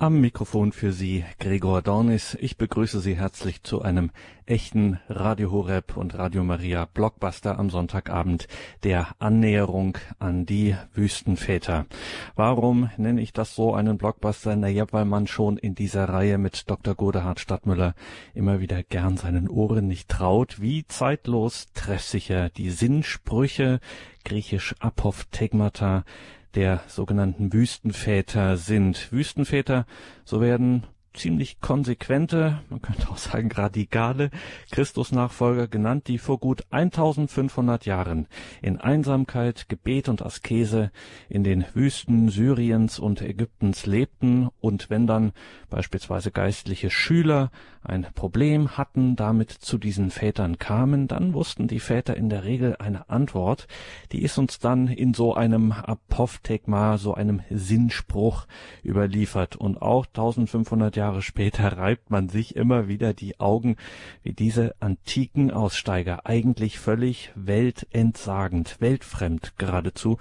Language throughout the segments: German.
Am Mikrofon für Sie Gregor Dornis. Ich begrüße Sie herzlich zu einem echten Radio Horeb und Radio Maria Blockbuster am Sonntagabend der Annäherung an die Wüstenväter. Warum nenne ich das so einen Blockbuster? Naja, weil man schon in dieser Reihe mit Dr. Godehard Stadtmüller immer wieder gern seinen Ohren nicht traut, wie zeitlos treffsicher die Sinnsprüche, griechisch Apophthegmata, der sogenannten Wüstenväter sind. Wüstenväter, so werden ziemlich konsequente, man könnte auch sagen radikale Christusnachfolger genannt, die vor gut 1500 Jahren in Einsamkeit, Gebet und Askese in den Wüsten Syriens und Ägyptens lebten und wenn dann beispielsweise geistliche Schüler ein Problem hatten, damit zu diesen Vätern kamen, dann wussten die Väter in der Regel eine Antwort, die ist uns dann in so einem Apophthegma, so einem Sinnspruch überliefert. Und auch 1500 Jahre später reibt man sich immer wieder die Augen, wie diese antiken Aussteiger eigentlich völlig weltentsagend, weltfremd geradezu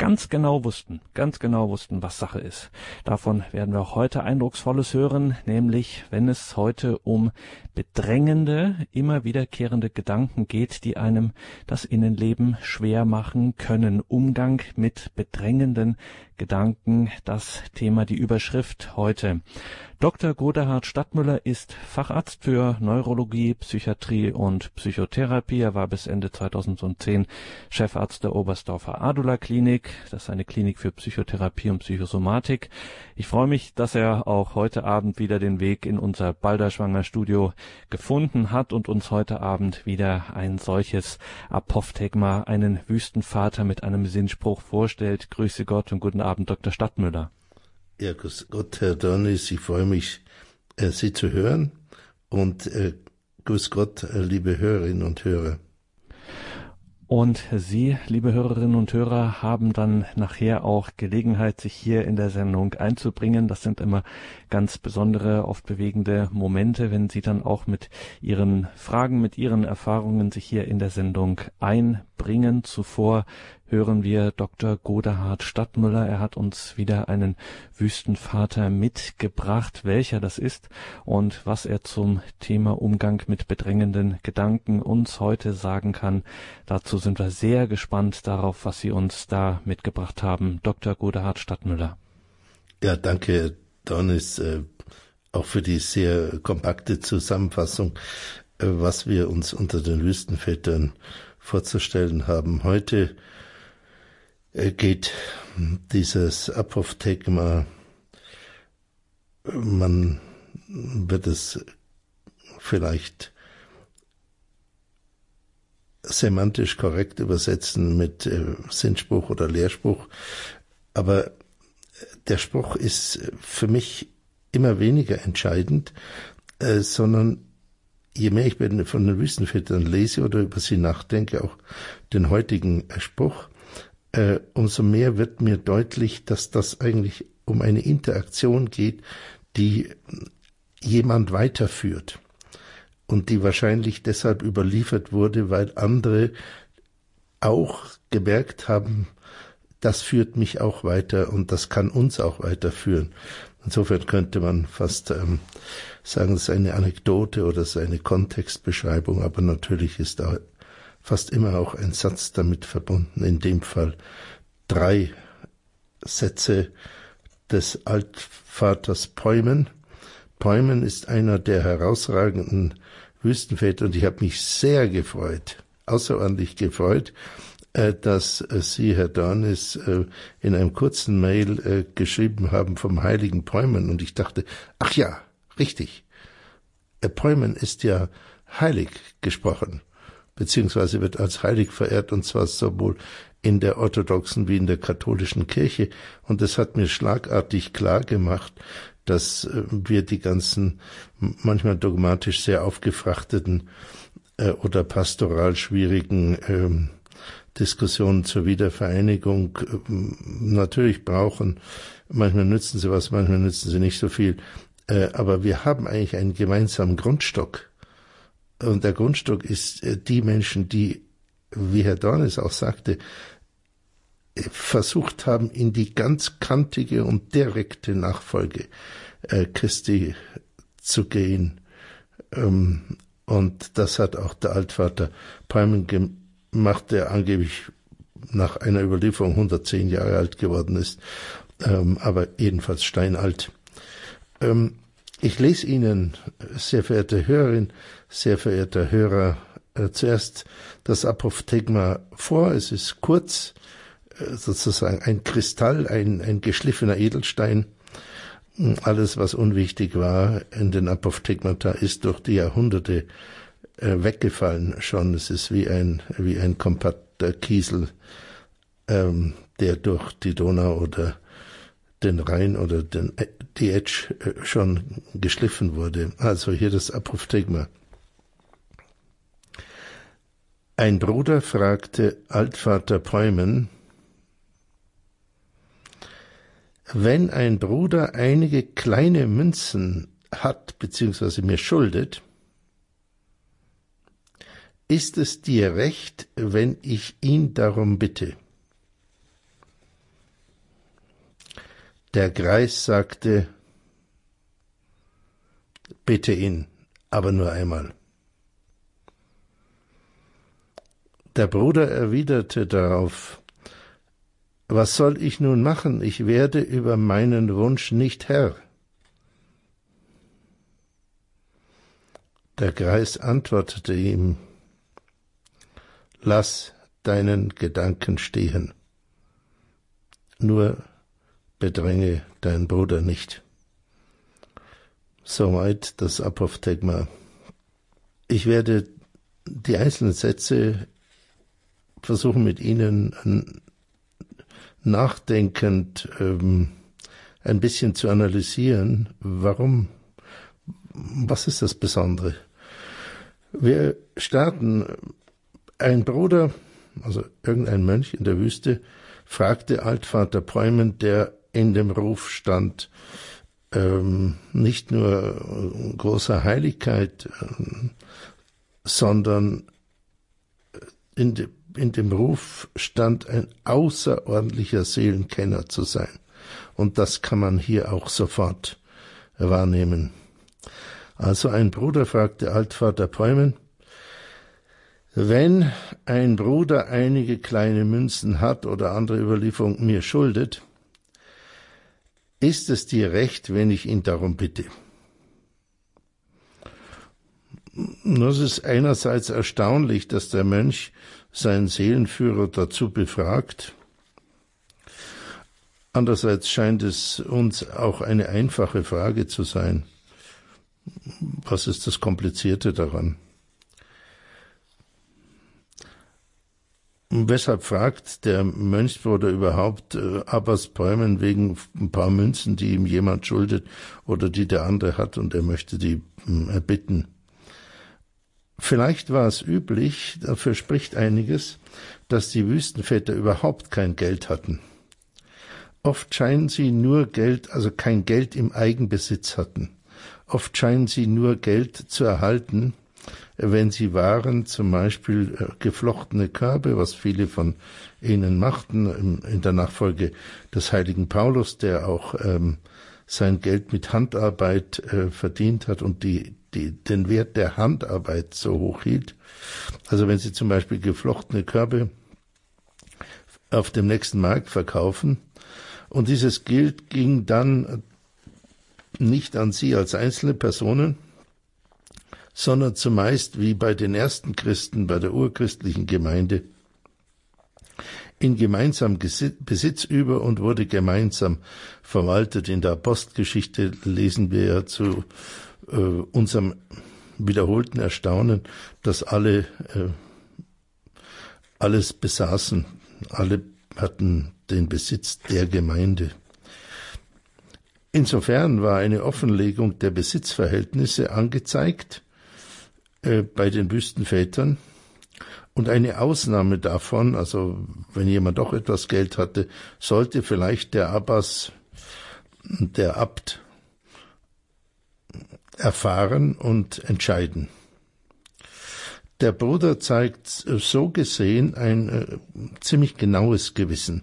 ganz genau wussten, ganz genau wussten, was Sache ist. Davon werden wir auch heute Eindrucksvolles hören, nämlich wenn es heute um bedrängende, immer wiederkehrende Gedanken geht, die einem das Innenleben schwer machen können. Umgang mit bedrängenden Gedanken, das Thema, die Überschrift heute. Dr. Godehard Stadtmüller ist Facharzt für Neurologie, Psychiatrie und Psychotherapie. Er war bis Ende 2010 Chefarzt der Oberstdorfer Adula Klinik. Das ist eine Klinik für Psychotherapie und Psychosomatik. Ich freue mich, dass er auch heute Abend wieder den Weg in unser Balderschwanger Studio gefunden hat und uns heute Abend wieder ein solches Apophthegma, einen Wüstenvater mit einem Sinnspruch vorstellt. Grüße Gott und guten Abend, Dr. Stadtmüller. Ja, grüß Gott, Herr Dornis, ich freue mich, äh, Sie zu hören und äh, grüß Gott, äh, liebe Hörerinnen und Hörer. Und Sie, liebe Hörerinnen und Hörer, haben dann nachher auch Gelegenheit, sich hier in der Sendung einzubringen. Das sind immer ganz besondere, oft bewegende Momente, wenn Sie dann auch mit Ihren Fragen, mit Ihren Erfahrungen sich hier in der Sendung einbringen. Zuvor hören wir Dr. Godehard Stadtmüller. Er hat uns wieder einen Wüstenvater mitgebracht, welcher das ist und was er zum Thema Umgang mit bedrängenden Gedanken uns heute sagen kann. Dazu sind wir sehr gespannt darauf, was Sie uns da mitgebracht haben. Dr. Godehard Stadtmüller. Ja, danke, Donis, äh, auch für die sehr kompakte Zusammenfassung, äh, was wir uns unter den Wüstenvätern vorzustellen haben. Heute geht dieses Apophthegma, man wird es vielleicht semantisch korrekt übersetzen mit äh, Sinnspruch oder Lehrspruch, aber der Spruch ist für mich immer weniger entscheidend, äh, sondern je mehr ich von den Wüstenvätern lese oder über sie nachdenke, auch den heutigen Spruch, äh, umso mehr wird mir deutlich, dass das eigentlich um eine Interaktion geht, die jemand weiterführt und die wahrscheinlich deshalb überliefert wurde, weil andere auch gemerkt haben, das führt mich auch weiter und das kann uns auch weiterführen. Insofern könnte man fast ähm, sagen, es ist eine Anekdote oder es ist eine Kontextbeschreibung, aber natürlich ist da fast immer auch ein Satz damit verbunden, in dem Fall drei Sätze des Altvaters Päumen. Päumen ist einer der herausragenden Wüstenväter und ich habe mich sehr gefreut, außerordentlich gefreut, äh, dass äh, Sie, Herr Dornis, äh, in einem kurzen Mail geschrieben haben vom heiligen Päumen und ich dachte, ach ja, richtig. Päumen ist ja heilig gesprochen beziehungsweise wird als heilig verehrt, und zwar sowohl in der orthodoxen wie in der katholischen Kirche. Und das hat mir schlagartig klar gemacht, dass äh, wir die ganzen manchmal dogmatisch sehr aufgefrachteten äh, oder pastoral schwierigen äh, Diskussionen zur Wiedervereinigung äh, natürlich brauchen. Manchmal nützen sie was, manchmal nützen sie nicht so viel. Äh, aber wir haben eigentlich einen gemeinsamen Grundstock und der Grundstock ist äh, die Menschen, die, wie Herr Dornes auch sagte, versucht haben, in die ganz kantige und direkte Nachfolge äh, Christi zu gehen. Ähm, und das hat auch der Altvater Palmen gemacht, der angeblich nach einer Überlieferung 110 Jahre alt geworden ist, ähm, aber jedenfalls steinalt. Ich lese Ihnen, sehr verehrte Hörerin, sehr verehrter Hörer, äh, zuerst das Apophthegma vor. Es ist kurz, äh, sozusagen ein Kristall, ein, ein geschliffener Edelstein. Alles, was unwichtig war in den Apophthegmata, ist durch die Jahrhunderte äh, weggefallen schon. Es ist wie ein, wie ein kompakter Kiesel, ähm, der durch die Donau oder den Rhein oder den, Etsch äh, schon geschliffen wurde. Also hier das Apophthegma. Ein Bruder fragte Altvater Päumen, wenn ein Bruder einige kleine Münzen hat bzw. mir schuldet, ist es dir recht, wenn ich ihn darum bitte? Der Greis sagte, bitte ihn, aber nur einmal. Der Bruder erwiderte darauf, was soll ich nun machen? Ich werde über meinen Wunsch nicht Herr. Der Greis antwortete ihm, Lass deinen Gedanken stehen, nur bedränge deinen Bruder nicht. Soweit das Apophthegma. Ich werde die einzelnen Sätze versuchen mit Ihnen nachdenkend ähm, ein bisschen zu analysieren, warum, was ist das Besondere? Wir starten, ein Bruder, also irgendein Mönch in der Wüste, fragte Altvater Präumen, der in dem Ruf stand, ähm, nicht nur großer Heiligkeit, äh, sondern in, de, in dem Ruf stand, ein außerordentlicher Seelenkenner zu sein. Und das kann man hier auch sofort wahrnehmen. Also ein Bruder fragte Altvater Päumen, wenn ein Bruder einige kleine Münzen hat oder andere Überlieferung mir schuldet, ist es dir recht, wenn ich ihn darum bitte? Das ist einerseits erstaunlich, dass der Mönch seinen Seelenführer dazu befragt. Andererseits scheint es uns auch eine einfache Frage zu sein. Was ist das Komplizierte daran? Weshalb fragt der Mönchsbruder überhaupt äh, Abbas Bäumen wegen ein paar Münzen, die ihm jemand schuldet oder die der andere hat und er möchte die äh, erbitten? Vielleicht war es üblich, dafür spricht einiges, dass die Wüstenväter überhaupt kein Geld hatten. Oft scheinen sie nur Geld, also kein Geld im Eigenbesitz hatten. Oft scheinen sie nur Geld zu erhalten, wenn sie waren, zum Beispiel äh, geflochtene Körbe, was viele von ihnen machten, in der Nachfolge des heiligen Paulus, der auch ähm, sein Geld mit Handarbeit äh, verdient hat und die, die, den Wert der Handarbeit so hoch hielt. Also wenn Sie zum Beispiel geflochtene Körbe auf dem nächsten Markt verkaufen und dieses Geld ging dann nicht an Sie als einzelne Personen, sondern zumeist wie bei den ersten Christen, bei der urchristlichen Gemeinde, in gemeinsam Besitz über und wurde gemeinsam verwaltet. In der Apostelgeschichte lesen wir ja zu äh, unserem wiederholten Erstaunen, dass alle äh, alles besaßen, alle hatten den Besitz der Gemeinde. Insofern war eine Offenlegung der Besitzverhältnisse angezeigt, äh, bei den Wüstenvätern. Und eine Ausnahme davon, also wenn jemand doch etwas Geld hatte, sollte vielleicht der Abbas, der Abt, erfahren und entscheiden. Der Bruder zeigt so gesehen ein äh, ziemlich genaues Gewissen.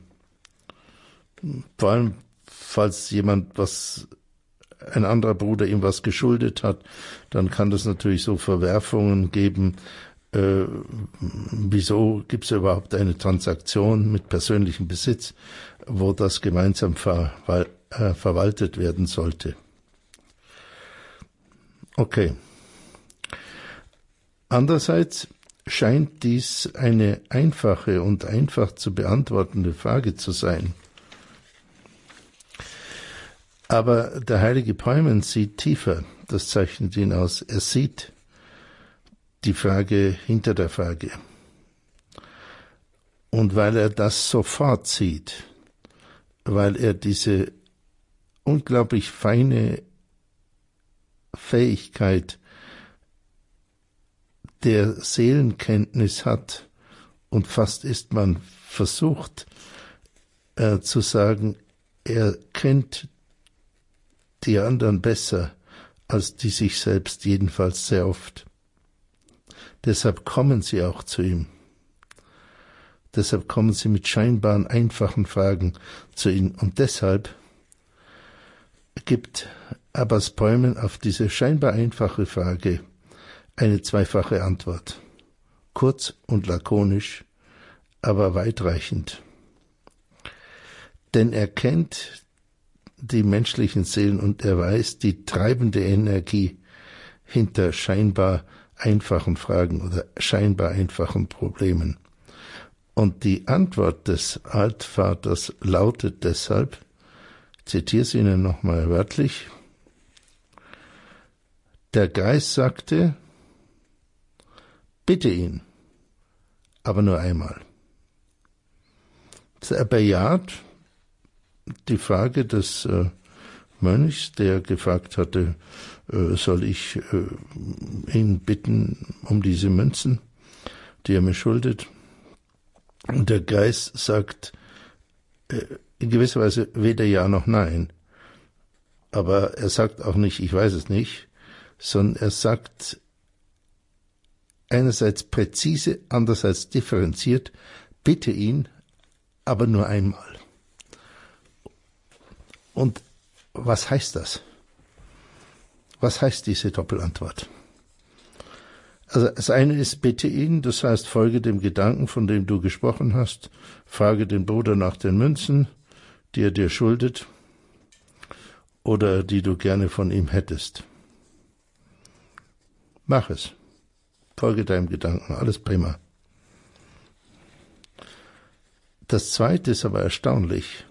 Vor allem, falls jemand was, ein anderer Bruder ihm was geschuldet hat, dann kann das natürlich so Verwerfungen geben. Äh, wieso gibt es überhaupt eine Transaktion mit persönlichem Besitz, wo das gemeinsam ver, äh, verwaltet werden sollte? Okay. Andererseits scheint dies eine einfache und einfach zu beantwortende Frage zu sein. Aber der heilige Päumen sieht tiefer, das zeichnet ihn aus. Er sieht die Frage hinter der Frage. Und weil er das sofort sieht, weil er diese unglaublich feine Fähigkeit der Seelenkenntnis hat und fast ist man versucht äh, zu sagen, er kennt die anderen besser als die sich selbst, jedenfalls sehr oft. Deshalb kommen sie auch zu ihm. Deshalb kommen sie mit scheinbaren einfachen Fragen zu ihm. Und deshalb gibt Abbas Bäumen auf diese scheinbar einfache Frage eine zweifache Antwort. Kurz und lakonisch, aber weitreichend. Denn er kennt die menschlichen Seelen und er weiß die treibende Energie hinter scheinbar einfachen Fragen oder scheinbar einfachen Problemen. Und die Antwort des Altvaters lautet deshalb, zitiere es Ihnen nochmal wörtlich, der Geist sagte, bitte ihn, aber nur einmal. Er bejaht die Frage des äh, Mönchs, der gefragt hatte, äh, soll ich äh, ihn bitten um diese Münzen, die er mir schuldet. Und der Geist sagt äh, in gewisser Weise weder ja noch nein. Aber er sagt auch nicht, ich weiß es nicht, sondern er sagt einerseits präzise, andererseits differenziert, bitte ihn, aber nur einmal. Und was heißt das? Was heißt diese Doppelantwort? Also das eine ist bitte ihn, das heißt folge dem Gedanken, von dem du gesprochen hast, frage den Bruder nach den Münzen, die er dir schuldet oder die du gerne von ihm hättest. Mach es. Folge deinem Gedanken, alles prima. Das zweite ist aber erstaunlich.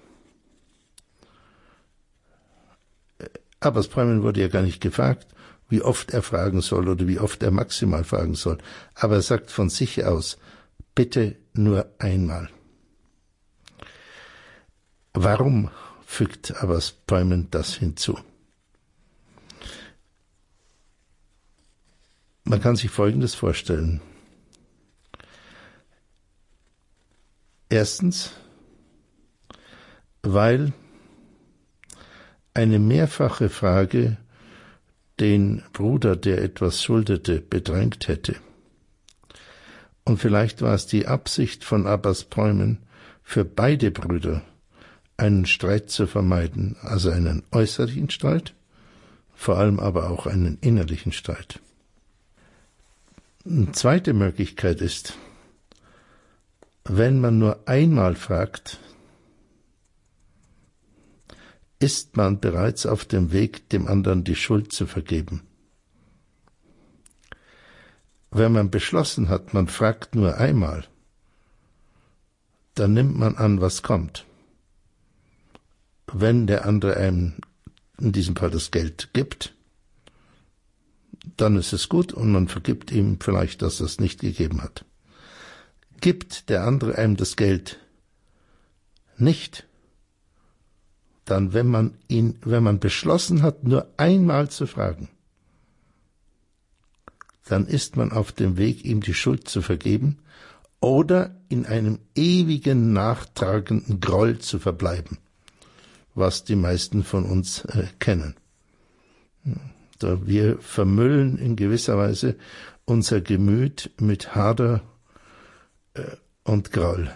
Abbas Bräumen wurde ja gar nicht gefragt, wie oft er fragen soll oder wie oft er maximal fragen soll. Aber er sagt von sich aus, bitte nur einmal. Warum fügt Abbas Bäumen das hinzu? Man kann sich Folgendes vorstellen. Erstens, weil eine mehrfache Frage den Bruder, der etwas schuldete, bedrängt hätte. Und vielleicht war es die Absicht von Abbas Bäumen, für beide Brüder einen Streit zu vermeiden, also einen äußerlichen Streit, vor allem aber auch einen innerlichen Streit. Eine zweite Möglichkeit ist, wenn man nur einmal fragt, ist man bereits auf dem Weg, dem anderen die Schuld zu vergeben. Wenn man beschlossen hat, man fragt nur einmal, dann nimmt man an, was kommt. Wenn der andere einem in diesem Fall das Geld gibt, dann ist es gut und man vergibt ihm vielleicht, dass er es nicht gegeben hat. Gibt der andere einem das Geld nicht, dann, wenn man ihn, wenn man beschlossen hat, nur einmal zu fragen, dann ist man auf dem Weg, ihm die Schuld zu vergeben oder in einem ewigen nachtragenden Groll zu verbleiben, was die meisten von uns äh, kennen. Wir vermüllen in gewisser Weise unser Gemüt mit Hader äh, und Groll.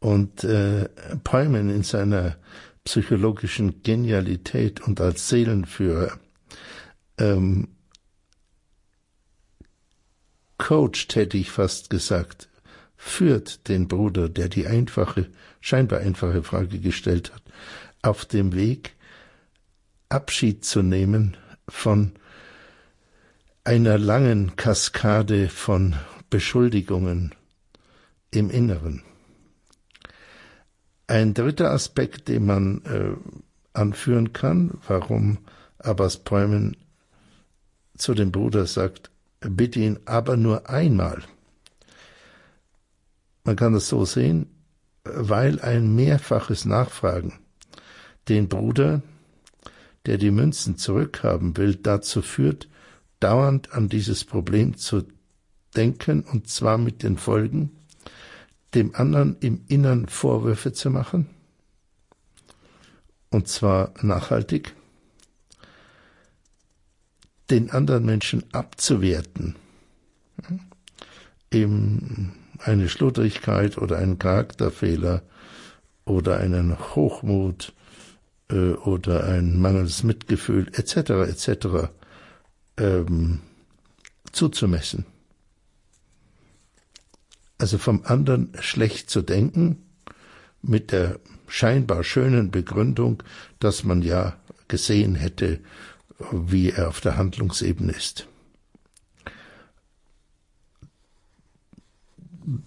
Und äh, Peumann in seiner psychologischen Genialität und als Seelenführer ähm, coacht, hätte ich fast gesagt, führt den Bruder, der die einfache, scheinbar einfache Frage gestellt hat, auf dem Weg, Abschied zu nehmen von einer langen Kaskade von Beschuldigungen im Inneren. Ein dritter Aspekt, den man äh, anführen kann, warum Abbas Bäumen zu dem Bruder sagt, bitte ihn aber nur einmal. Man kann das so sehen, weil ein mehrfaches Nachfragen den Bruder, der die Münzen zurückhaben will, dazu führt, dauernd an dieses Problem zu denken, und zwar mit den Folgen, dem anderen im Innern Vorwürfe zu machen, und zwar nachhaltig, den anderen Menschen abzuwerten, eben eine Schludrigkeit oder einen Charakterfehler oder einen Hochmut äh, oder ein mangelndes Mitgefühl etc. etc. Ähm, zuzumessen also vom anderen schlecht zu denken, mit der scheinbar schönen Begründung, dass man ja gesehen hätte, wie er auf der Handlungsebene ist.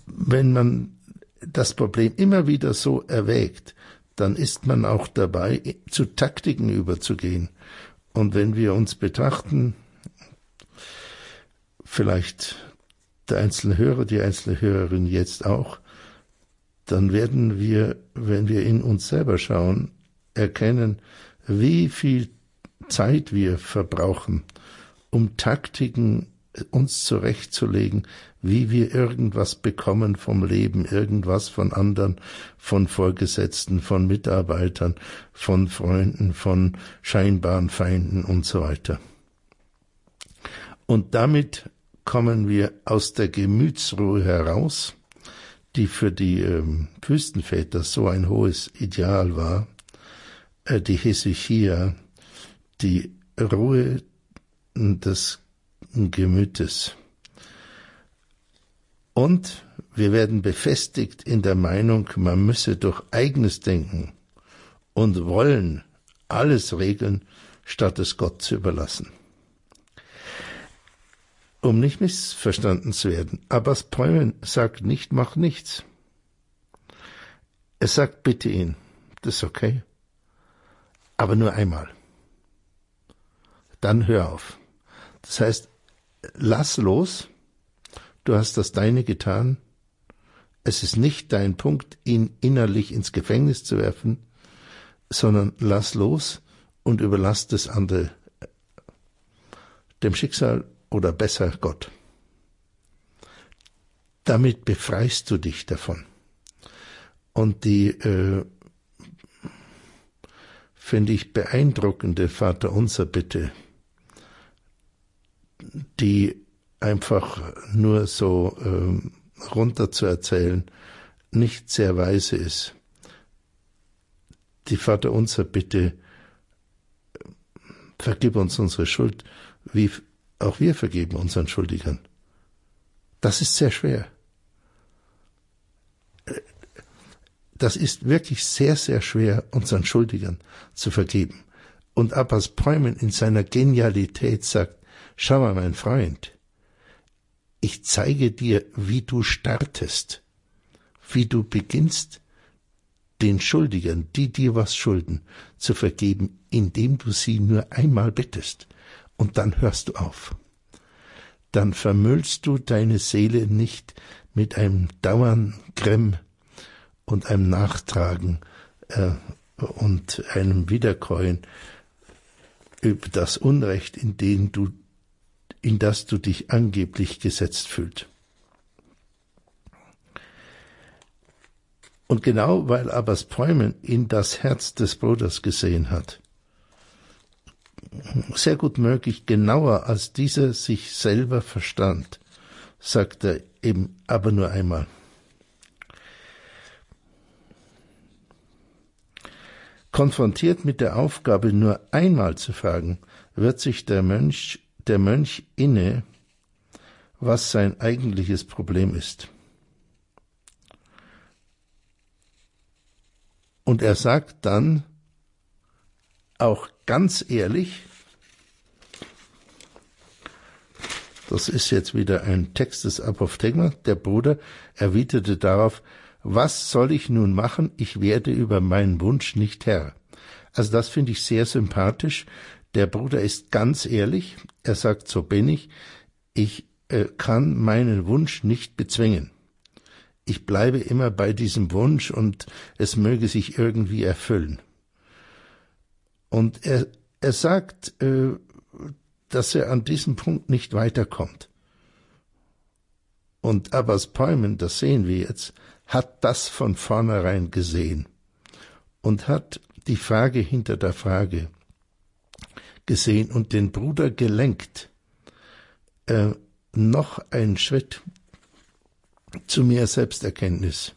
Wenn man das Problem immer wieder so erwägt, dann ist man auch dabei, zu Taktiken überzugehen. Und wenn wir uns betrachten, vielleicht der einzelne Hörer, die einzelne Hörerin jetzt auch, dann werden wir, wenn wir in uns selber schauen, erkennen, wie viel Zeit wir verbrauchen, um Taktiken uns zurechtzulegen, wie wir irgendwas bekommen vom Leben, irgendwas von anderen, von Vorgesetzten, von Mitarbeitern, von Freunden, von scheinbaren Feinden und so weiter. Und damit kommen wir aus der Gemütsruhe heraus, die für die ähm, Wüstenväter so ein hohes Ideal war, äh, die Hesychia, die Ruhe des Gemütes. Und wir werden befestigt in der Meinung, man müsse durch eigenes Denken und Wollen alles regeln, statt es Gott zu überlassen um nicht missverstanden zu werden. Abbas Päumen sagt nicht, mach nichts. Er sagt, bitte ihn. Das ist okay. Aber nur einmal. Dann hör auf. Das heißt, lass los. Du hast das Deine getan. Es ist nicht dein Punkt, ihn innerlich ins Gefängnis zu werfen, sondern lass los und überlass das andere dem Schicksal oder besser Gott. Damit befreist du dich davon. Und die, äh, finde ich, beeindruckende Vaterunser Bitte, die einfach nur so äh, runter zu erzählen, nicht sehr weise ist. Die Vaterunser Bitte, vergib uns unsere Schuld, wie auch wir vergeben unseren Schuldigern. Das ist sehr schwer. Das ist wirklich sehr, sehr schwer, unseren Schuldigern zu vergeben. Und Abbas Päumen in seiner Genialität sagt, schau mal, mein Freund, ich zeige dir, wie du startest, wie du beginnst, den Schuldigern, die dir was schulden, zu vergeben, indem du sie nur einmal bittest und dann hörst du auf. Dann vermüllst du deine Seele nicht mit einem Dauerngrimm und einem Nachtragen äh, und einem Wiederkäuen über das Unrecht, in dem du, in das du dich angeblich gesetzt fühlst. Und genau weil Abbas Päumen in das Herz des Bruders gesehen hat, sehr gut möglich, genauer als dieser sich selber verstand, sagt er eben aber nur einmal. Konfrontiert mit der Aufgabe, nur einmal zu fragen, wird sich der Mönch, der Mönch inne, was sein eigentliches Problem ist. Und er sagt dann auch ganz ehrlich, das ist jetzt wieder ein Text des Apophthegma, der Bruder erwiderte darauf, was soll ich nun machen? Ich werde über meinen Wunsch nicht Herr. Also das finde ich sehr sympathisch. Der Bruder ist ganz ehrlich. Er sagt, so bin ich. Ich äh, kann meinen Wunsch nicht bezwingen. Ich bleibe immer bei diesem Wunsch und es möge sich irgendwie erfüllen. Und er, er sagt, äh, dass er an diesem Punkt nicht weiterkommt. Und Abbas Päumen, das sehen wir jetzt, hat das von vornherein gesehen und hat die Frage hinter der Frage gesehen und den Bruder gelenkt, äh, noch einen Schritt zu mehr Selbsterkenntnis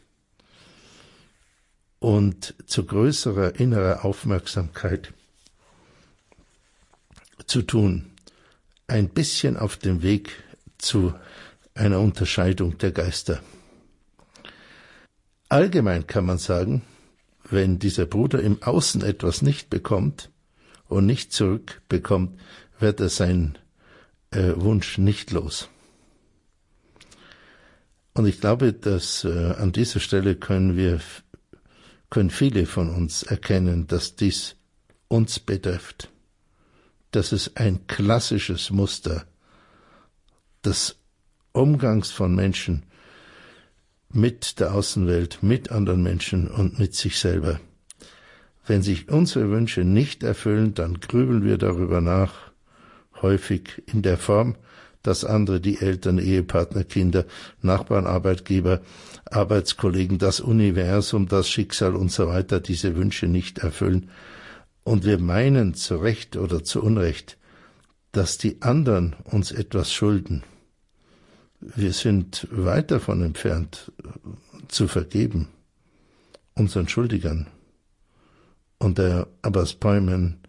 und zu größerer innerer Aufmerksamkeit zu tun, ein bisschen auf dem Weg zu einer Unterscheidung der Geister. Allgemein kann man sagen, wenn dieser Bruder im Außen etwas nicht bekommt und nicht zurückbekommt, wird er seinen äh, Wunsch nicht los. Und ich glaube, dass äh, an dieser Stelle können wir, können viele von uns erkennen, dass dies uns betrifft. Das ist ein klassisches Muster des Umgangs von Menschen mit der Außenwelt, mit anderen Menschen und mit sich selber. Wenn sich unsere Wünsche nicht erfüllen, dann grübeln wir darüber nach, häufig in der Form, dass andere, die Eltern, Ehepartner, Kinder, Nachbarn, Arbeitgeber, Arbeitskollegen, das Universum, das Schicksal und so weiter diese Wünsche nicht erfüllen. Und wir meinen zu Recht oder zu Unrecht, dass die anderen uns etwas schulden wir sind weit davon entfernt zu vergeben, unseren Schuldigern. Und der Abbas Päumen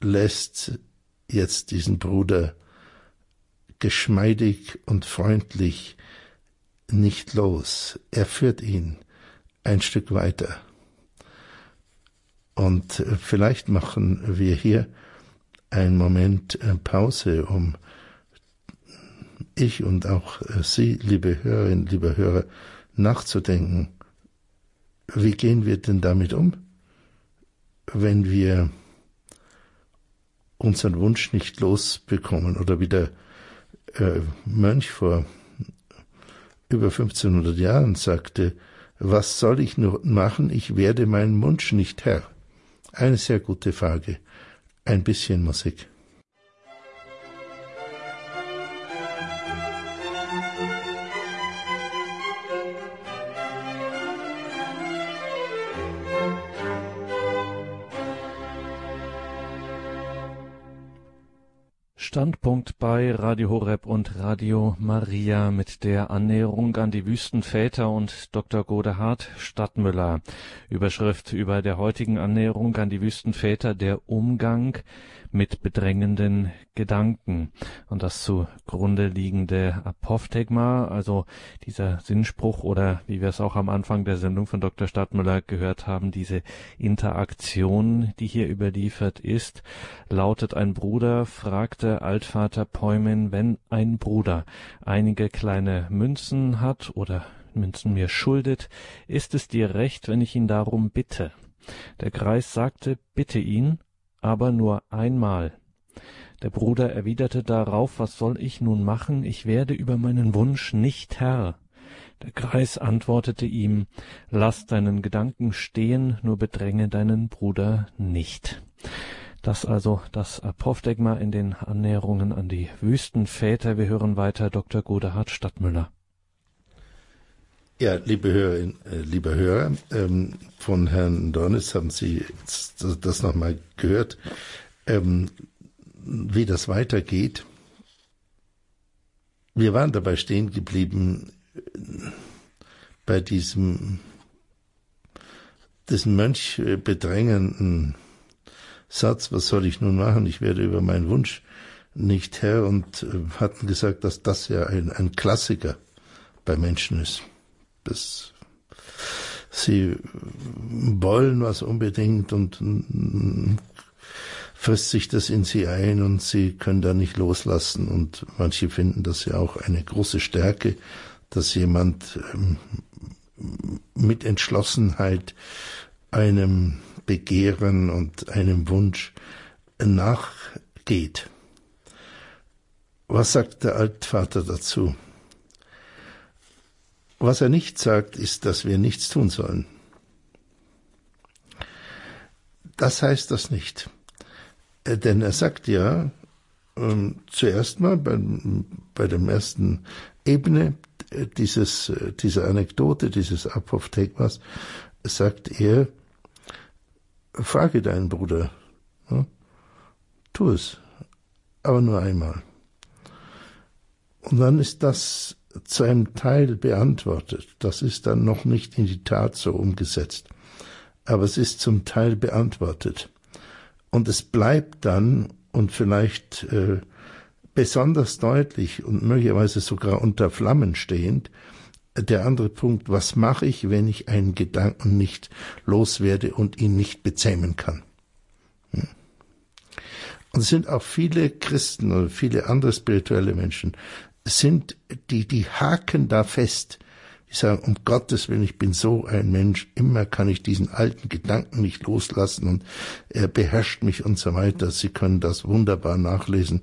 lässt jetzt diesen Bruder geschmeidig und freundlich nicht los. Er führt ihn ein Stück weiter. Und vielleicht machen wir hier einen Moment äh, Pause, um ich und auch äh, Sie, liebe Hörerinnen, liebe Hörer, nachzudenken, wie gehen wir denn damit um, wenn wir unseren Wunsch nicht losbekommen oder wie der äh, Mönch vor über 1500 Jahren sagte, was soll ich nur machen, ich werde meinen Wunsch nicht Herr. Eine sehr gute Frage. Ein bisschen Musik. Standpunkt bei Radio Horeb und Radio Maria mit der Annäherung an die Wüstenväter und Dr. Godehard Stadtmüller. Überschrift über der heutigen Annäherung an die Wüstenväter der Umgang mit bedrängenden Gedanken. Und das zugrunde liegende Apophthegma, also dieser Sinnspruch oder wie wir es auch am Anfang der Sendung von Dr. Stadtmüller gehört haben, diese Interaktion, die hier überliefert ist, lautet ein Bruder fragte Altvater Päumen, wenn ein Bruder einige kleine Münzen hat oder Münzen mir schuldet, ist es dir recht, wenn ich ihn darum bitte? Der Greis sagte, bitte ihn, aber nur einmal. Der Bruder erwiderte darauf, was soll ich nun machen, ich werde über meinen Wunsch nicht Herr. Der Greis antwortete ihm, lass deinen Gedanken stehen, nur bedränge deinen Bruder nicht. Das also das Apophthegma in den Annäherungen an die Wüstenväter. Wir hören weiter Dr. Godehard Stadtmüller. Ja, liebe Hörerinnen, äh, liebe Hörer, ähm, von Herrn Dornis haben Sie das nochmal gehört, ähm, wie das weitergeht. Wir waren dabei stehen geblieben äh, bei diesem diesen Mönch äh, bedrängenden Satz, was soll ich nun machen? Ich werde über meinen Wunsch nicht Herr und äh, hatten gesagt, dass das ja ein, ein Klassiker bei Menschen ist. Das, sie wollen was unbedingt und frisst sich das in sie ein und sie können da nicht loslassen und manche finden das ja auch eine große Stärke, dass jemand ähm, mit Entschlossenheit einem Begehren und einem Wunsch nachgeht. Was sagt der Altvater dazu? Was er nicht sagt, ist, dass wir nichts tun sollen. Das heißt das nicht. Äh, denn er sagt ja, ähm, zuerst mal bei, bei dem ersten Ebene äh, dieses, äh, dieser Anekdote, dieses Apophthegmas, sagt er, frage deinen Bruder, ja, tu es, aber nur einmal. Und dann ist das zu einem Teil beantwortet. Das ist dann noch nicht in die Tat so umgesetzt. Aber es ist zum Teil beantwortet. Und es bleibt dann und vielleicht äh, besonders deutlich und möglicherweise sogar unter Flammen stehend der andere Punkt, was mache ich, wenn ich einen Gedanken nicht loswerde und ihn nicht bezähmen kann? Hm. Und es sind auch viele Christen oder viele andere spirituelle Menschen, sind, die, die haken da fest. Die sagen, um Gottes Willen, ich bin so ein Mensch, immer kann ich diesen alten Gedanken nicht loslassen und er beherrscht mich und so weiter. Sie können das wunderbar nachlesen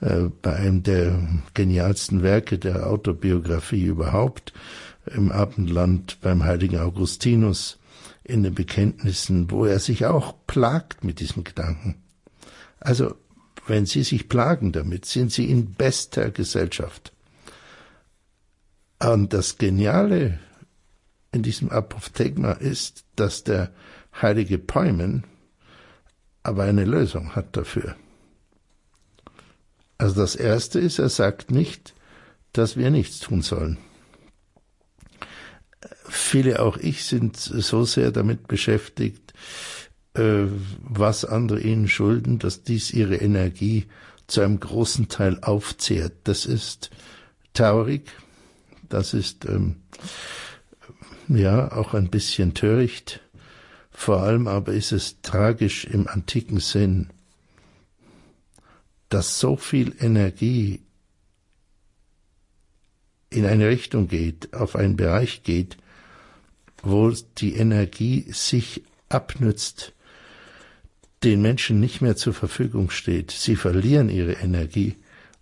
äh, bei einem der genialsten Werke der Autobiografie überhaupt, im Abendland beim heiligen Augustinus in den Bekenntnissen, wo er sich auch plagt mit diesem Gedanken. Also wenn Sie sich plagen damit, sind Sie in bester Gesellschaft. Und das Geniale in diesem Apophthegma ist, dass der heilige Päumen aber eine Lösung hat dafür. Also das Erste ist, er sagt nicht, dass wir nichts tun sollen. Viele, auch ich, sind so sehr damit beschäftigt, äh, was andere ihnen schulden, dass dies ihre Energie zu einem großen Teil aufzehrt. Das ist traurig, das ist ähm, ja auch ein bisschen töricht, vor allem aber ist es tragisch im antiken Sinn, dass so viel Energie in eine Richtung geht, auf einen Bereich geht, wo die Energie sich abnützt, den Menschen nicht mehr zur Verfügung steht. Sie verlieren ihre Energie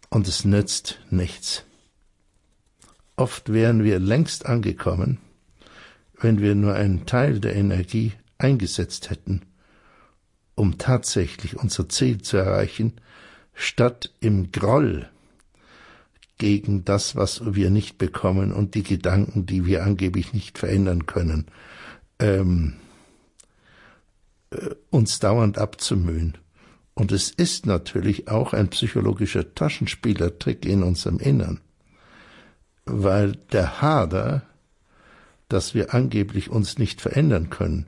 und es nützt nichts. Oft wären wir längst angekommen, wenn wir nur einen Teil der Energie eingesetzt hätten, um tatsächlich unser Ziel zu erreichen, statt im Groll gegen das, was wir nicht bekommen und die Gedanken, die wir angeblich nicht verändern können, ähm, äh, uns dauernd abzumühen. Und es ist natürlich auch ein psychologischer Taschenspielertrick in unserem Innern, weil der Hader, dass wir angeblich uns nicht verändern können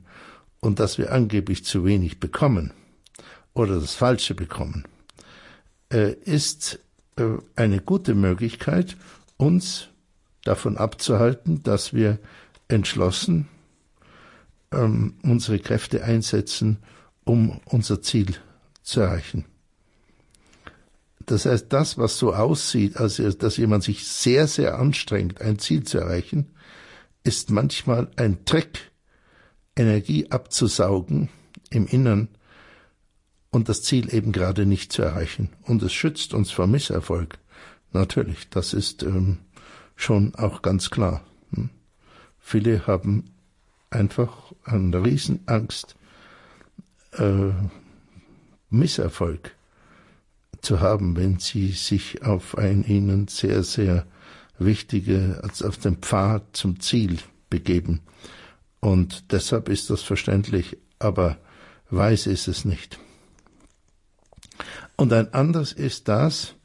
und dass wir angeblich zu wenig bekommen oder das Falsche bekommen, äh, ist äh, eine gute Möglichkeit, uns davon abzuhalten, dass wir entschlossen ähm, unsere Kräfte einsetzen, um unser Ziel zu erreichen. Das heißt, das, was so aussieht, als dass jemand sich sehr, sehr anstrengt, ein Ziel zu erreichen, ist manchmal ein Trick, Energie abzusaugen im Innern und das Ziel eben gerade nicht zu erreichen. Und es schützt uns vor Misserfolg. Natürlich, das ist ähm, schon auch ganz klar. Hm? Viele haben einfach eine Riesenangst, äh, Misserfolg zu haben, wenn sie sich auf ein ihnen sehr, sehr wichtige, als auf den Pfad zum Ziel begeben. Und deshalb ist das verständlich, aber weiß ist es nicht. Und ein anderes ist das,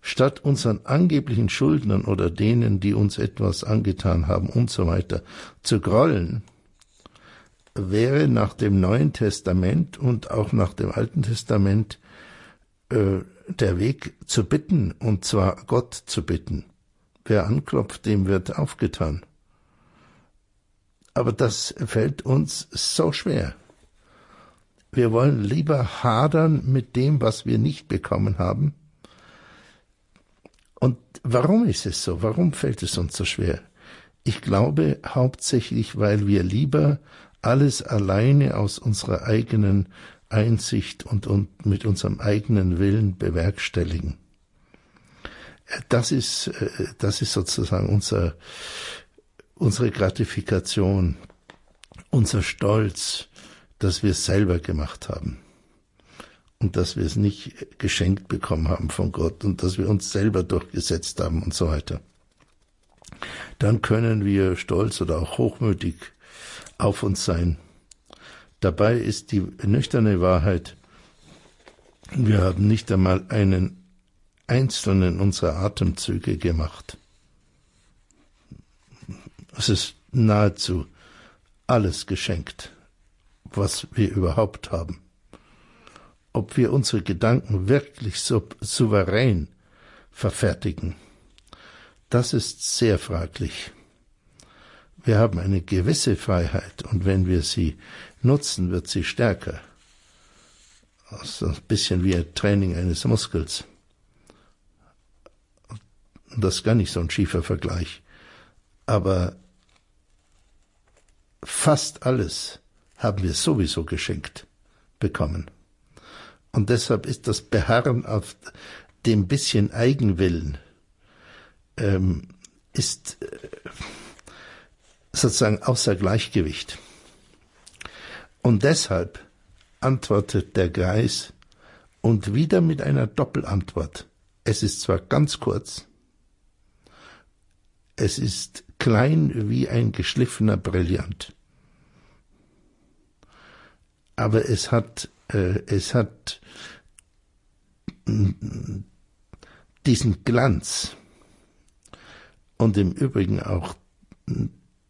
statt unseren angeblichen Schuldnern oder denen, die uns etwas angetan haben und so weiter, zu grollen, wäre nach dem Neuen Testament und auch nach dem Alten Testament äh, der Weg zu bitten, und zwar Gott zu bitten. Wer anklopft, dem wird aufgetan. Aber das fällt uns so schwer. Wir wollen lieber hadern mit dem, was wir nicht bekommen haben. Und warum ist es so? Warum fällt es uns so schwer? Ich glaube hauptsächlich, weil wir lieber alles alleine aus unserer eigenen Einsicht und, und mit unserem eigenen Willen bewerkstelligen. Das ist, äh, das ist sozusagen unser, unsere Gratifikation, unser Stolz, dass wir es selber gemacht haben und dass wir es nicht geschenkt bekommen haben von Gott und dass wir uns selber durchgesetzt haben und so weiter dann können wir stolz oder auch hochmütig auf uns sein. Dabei ist die nüchterne Wahrheit, wir haben nicht einmal einen einzelnen unserer Atemzüge gemacht. Es ist nahezu alles geschenkt, was wir überhaupt haben. Ob wir unsere Gedanken wirklich so souverän verfertigen, das ist sehr fraglich. Wir haben eine gewisse Freiheit und wenn wir sie nutzen, wird sie stärker. Das ist ein bisschen wie ein Training eines Muskels. Das ist gar nicht so ein schiefer Vergleich. Aber fast alles haben wir sowieso geschenkt bekommen. Und deshalb ist das Beharren auf dem bisschen Eigenwillen, ähm, ist äh, sozusagen außer Gleichgewicht. Und deshalb antwortet der Geist und wieder mit einer Doppelantwort. Es ist zwar ganz kurz, es ist klein wie ein geschliffener Brillant, aber es hat, äh, es hat diesen Glanz, und im Übrigen auch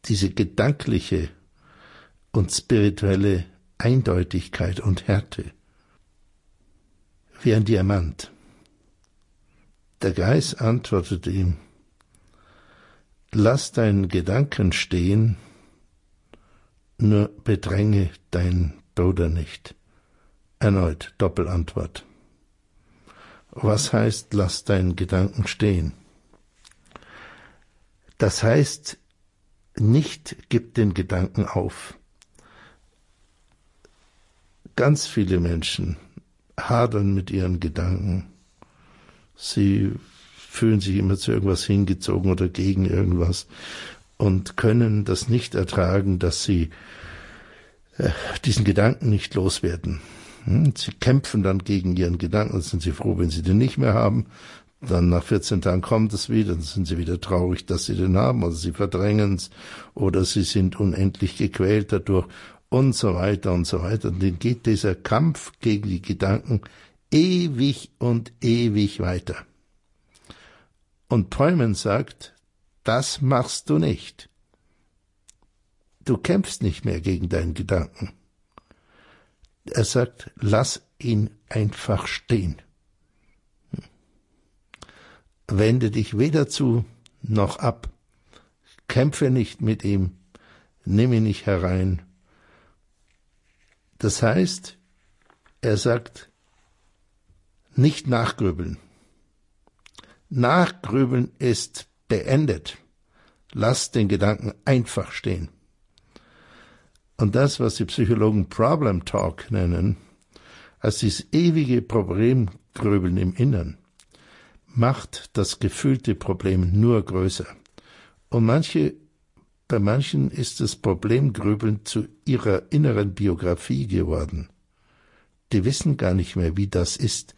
diese gedankliche und spirituelle Eindeutigkeit und Härte wie ein Diamant. Der Geist antwortete ihm, Lass deinen Gedanken stehen, nur bedränge deinen Bruder nicht. Erneut Doppelantwort. Was heißt, lass deinen Gedanken stehen? Das heißt, nicht gib den Gedanken auf. Ganz viele Menschen hadern mit ihren Gedanken. Sie fühlen sich immer zu irgendwas hingezogen oder gegen irgendwas und können das nicht ertragen, dass sie äh, diesen Gedanken nicht loswerden. Hm, sie kämpfen dann gegen ihren Gedanken, sind sie froh, wenn sie den nicht mehr haben, dann nach 14 Tagen kommt es wieder, dann sind sie wieder traurig, dass sie den haben, oder sie verdrängen es, oder sie sind unendlich gequält dadurch, und so weiter und so weiter. Und dann geht dieser Kampf gegen die Gedanken ewig und ewig weiter. Und Pullman sagt, das machst du nicht. Du kämpfst nicht mehr gegen deinen Gedanken. Er sagt, lass ihn einfach stehen. Wende dich weder zu noch ab. Kämpfe nicht mit ihm. Nimm ihn nicht herein. Das heißt, er sagt, nicht nachgrübeln. Nachgrübeln ist beendet. Lass den Gedanken einfach stehen. Und das, was die Psychologen Problem Talk nennen, als dieses ewige Problemgrübeln im Innern, macht das gefühlte Problem nur größer. Und manche, bei manchen ist das Problemgrübeln zu ihrer inneren Biografie geworden. Die wissen gar nicht mehr, wie das ist,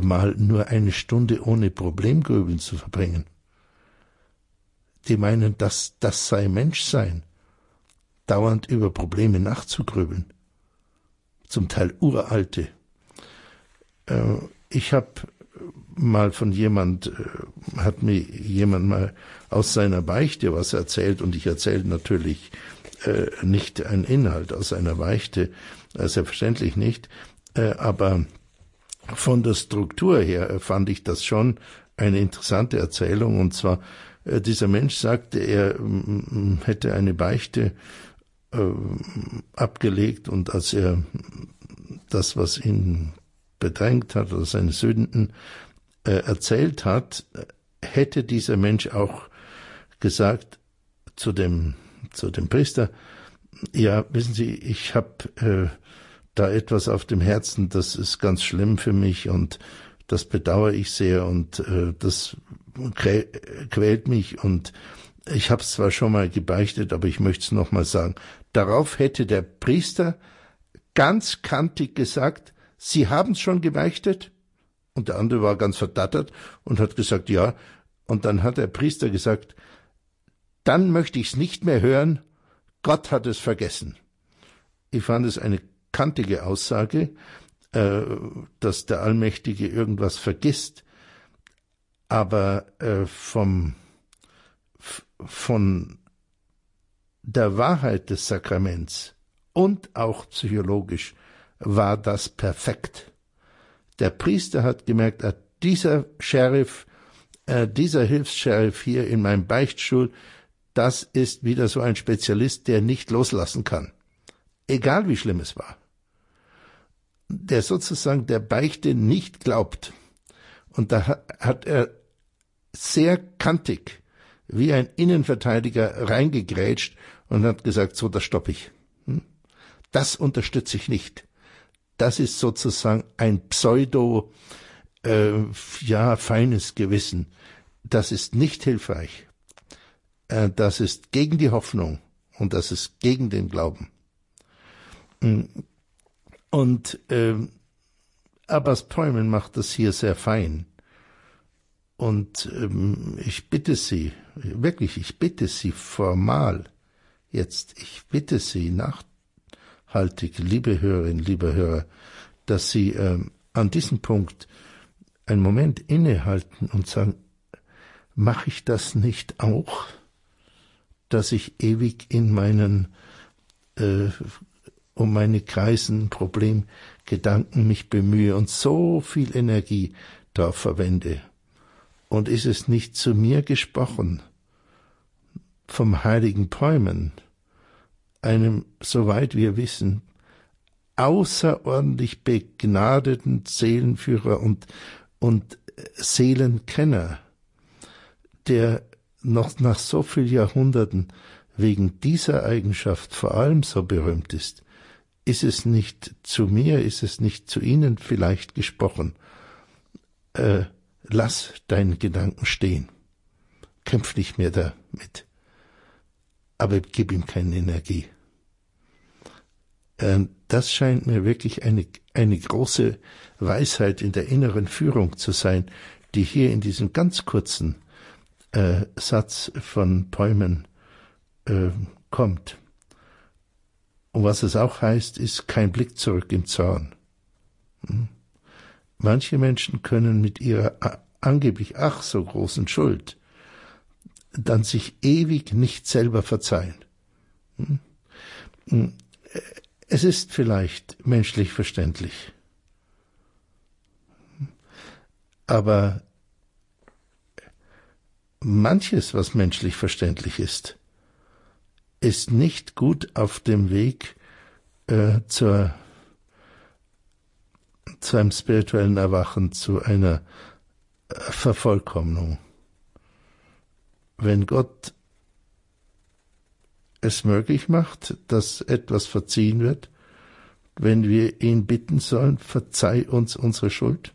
mal nur eine Stunde ohne Problemgrübeln zu verbringen. Die meinen, dass das sei Menschsein, dauernd über Probleme nachzugrübeln. Zum Teil uralte. Äh, ich habe mal von jemand, äh, hat mir jemand mal aus seiner Beichte was erzählt und ich erzähle natürlich äh, nicht einen Inhalt aus einer Beichte, äh, selbstverständlich nicht, äh, aber von der Struktur her fand ich das schon eine interessante Erzählung. Und zwar äh, dieser Mensch sagte, er hätte eine Beichte äh, abgelegt und als er das, was ihn bedrängt hat oder seine Sünden äh, erzählt hat, hätte dieser Mensch auch gesagt zu dem zu dem Priester, ja, wissen Sie, ich habe äh, da etwas auf dem Herzen, das ist ganz schlimm für mich und das bedauere ich sehr und äh, das quält mich und ich habe es zwar schon mal gebeichtet, aber ich möchte es nochmal sagen. Darauf hätte der Priester ganz kantig gesagt, Sie haben es schon gebeichtet? Und der andere war ganz verdattert und hat gesagt, ja. Und dann hat der Priester gesagt, dann möchte ich es nicht mehr hören, Gott hat es vergessen. Ich fand es eine kantige Aussage, äh, dass der Allmächtige irgendwas vergisst, aber äh, vom, von der Wahrheit des Sakraments und auch psychologisch war das perfekt. Der Priester hat gemerkt, äh, dieser Sheriff, äh, dieser Hilfs-Sheriff hier in meinem Beichtstuhl, das ist wieder so ein Spezialist, der nicht loslassen kann. Egal wie schlimm es war. Der sozusagen der Beichte nicht glaubt. Und da hat er sehr kantig, wie ein Innenverteidiger reingegrätscht und hat gesagt, so, das stoppe ich. Hm? Das unterstütze ich nicht. Das ist sozusagen ein Pseudo, äh, ja, feines Gewissen. Das ist nicht hilfreich. Äh, das ist gegen die Hoffnung und das ist gegen den Glauben. Mm. Und äh, Abbas Träumen macht das hier sehr fein. Und ähm, ich bitte Sie, wirklich, ich bitte Sie formal, jetzt, ich bitte Sie nachhaltig, liebe Hörerinnen, liebe Hörer, dass Sie ähm, an diesem Punkt einen Moment innehalten und sagen, mache ich das nicht auch? dass ich ewig in meinen äh, um meine Kreisen, Problemgedanken mich bemühe und so viel Energie darauf verwende. Und ist es nicht zu mir gesprochen vom heiligen Päumen, einem, soweit wir wissen, außerordentlich begnadeten Seelenführer und, und Seelenkenner, der noch nach so vielen Jahrhunderten wegen dieser Eigenschaft vor allem so berühmt ist, ist es nicht zu mir, ist es nicht zu Ihnen vielleicht gesprochen, äh, lass deinen Gedanken stehen, kämpf nicht mehr damit, aber gib ihm keine Energie. Äh, das scheint mir wirklich eine, eine große Weisheit in der inneren Führung zu sein, die hier in diesem ganz kurzen äh, Satz von Bäumen äh, kommt. Und was es auch heißt, ist kein Blick zurück im Zorn. Hm? Manche Menschen können mit ihrer angeblich ach so großen Schuld dann sich ewig nicht selber verzeihen. Hm? Hm? Es ist vielleicht menschlich verständlich. Aber manches, was menschlich verständlich ist, ist nicht gut auf dem Weg äh, zur, zu einem spirituellen Erwachen, zu einer äh, Vervollkommnung. Wenn Gott es möglich macht, dass etwas verziehen wird, wenn wir ihn bitten sollen, verzeih uns unsere Schuld,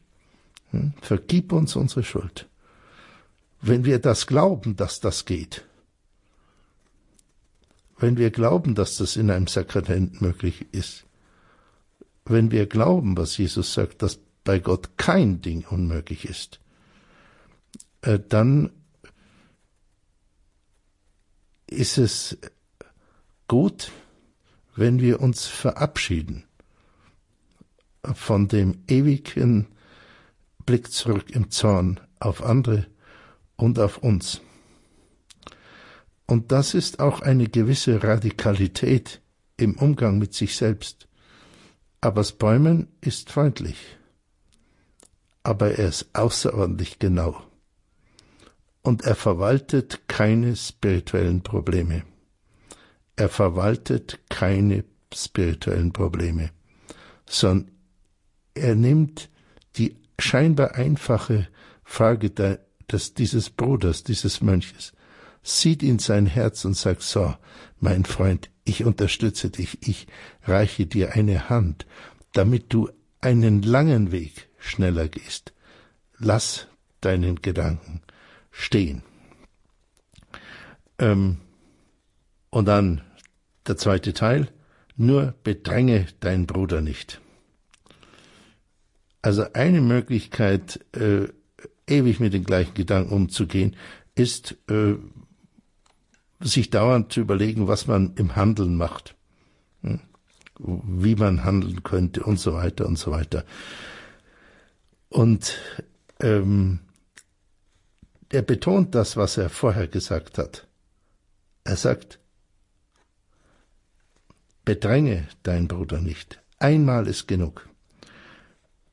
hm, vergib uns unsere Schuld. Wenn wir das glauben, dass das geht, wenn wir glauben, dass das in einem Sakrament möglich ist, wenn wir glauben, was Jesus sagt, dass bei Gott kein Ding unmöglich ist, äh, dann ist es gut, wenn wir uns verabschieden von dem ewigen blickt zurück im Zorn auf andere und auf uns. Und das ist auch eine gewisse Radikalität im Umgang mit sich selbst. Abbas Bäumen ist freundlich, aber er ist außerordentlich genau. Und er verwaltet keine spirituellen Probleme. Er verwaltet keine spirituellen Probleme, sondern er nimmt die scheinbar einfache Frage des, dieses Bruders, dieses Mönches, sieht in sein Herz und sagt, so, mein Freund, ich unterstütze dich, ich reiche dir eine Hand, damit du einen langen Weg schneller gehst. Lass deinen Gedanken stehen. Ähm, und dann der zweite Teil, nur bedränge deinen Bruder nicht. Also eine Möglichkeit, äh, ewig mit den gleichen Gedanken umzugehen, ist, äh, sich dauernd zu überlegen, was man im Handeln macht, hm? wie man handeln könnte und so weiter und so weiter. Und ähm, er betont das, was er vorher gesagt hat. Er sagt, bedränge deinen Bruder nicht. Einmal ist genug.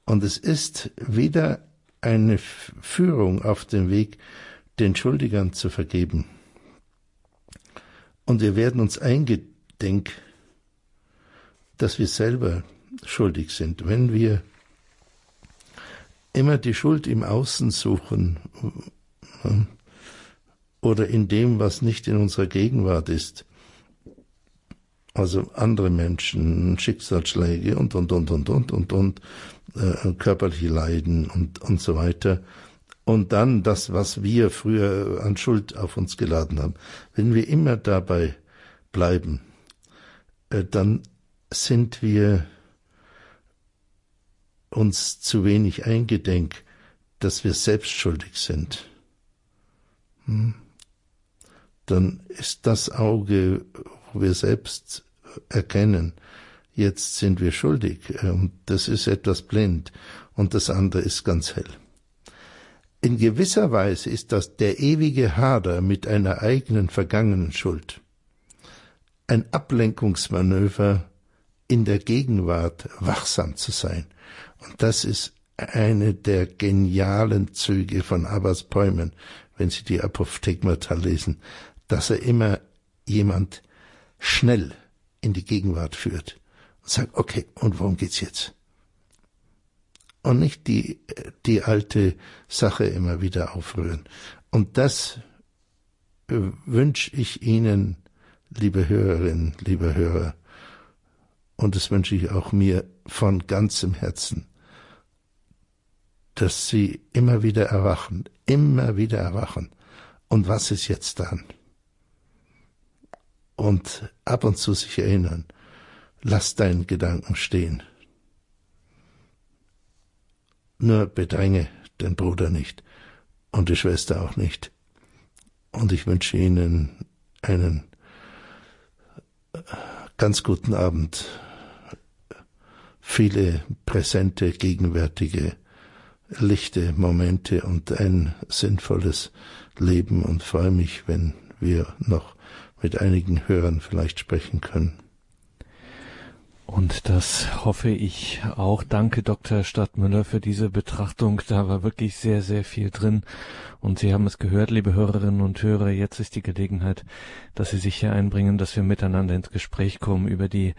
Und es ist wieder eine Führung auf dem Weg, den Schuldigern zu vergeben. Und wir werden uns eingedenk, dass wir selber schuldig sind. Wenn wir immer die Schuld im Außen suchen oder in dem, was nicht in unserer Gegenwart ist, also andere Menschen, Schicksalsschläge und, und, und, und, und, und, und, äh, körperliche Leiden und, und so weiter. Und dann das, was wir früher an Schuld auf uns geladen haben. Wenn wir immer dabei bleiben, äh, dann sind wir uns zu wenig eingedenk, dass wir selbst schuldig sind. Hm? Dann ist das Auge, wo wir selbst erkennen, jetzt sind wir schuldig. Und das ist etwas blind und das andere ist ganz hell. In gewisser Weise ist das der ewige Hader mit einer eigenen vergangenen Schuld. Ein Ablenkungsmanöver in der Gegenwart wachsam zu sein. Und das ist eine der genialen Züge von Abbas Päumen, wenn Sie die Apophthegmata lesen, dass er immer jemand schnell in die Gegenwart führt und sagt, okay, und worum geht's jetzt? Und nicht die, die alte Sache immer wieder aufrühren. Und das äh, wünsche ich Ihnen, liebe Hörerinnen, liebe Hörer, und das wünsche ich auch mir von ganzem Herzen, dass Sie immer wieder erwachen, immer wieder erwachen. Und was ist jetzt dann? Und ab und zu sich erinnern, Lass deinen Gedanken stehen. Nur bedränge den Bruder nicht und die Schwester auch nicht. Und ich wünsche Ihnen einen ganz guten Abend, viele präsente, gegenwärtige, lichte Momente und ein sinnvolles Leben und freue mich, wenn wir noch mit einigen Hörern vielleicht sprechen können. Und das hoffe ich auch. Danke, Dr. Stadtmüller, für diese Betrachtung. Da war wirklich sehr, sehr viel drin. Und Sie haben es gehört, liebe Hörerinnen und Hörer. Jetzt ist die Gelegenheit, dass Sie sich hier einbringen, dass wir miteinander ins Gespräch kommen über die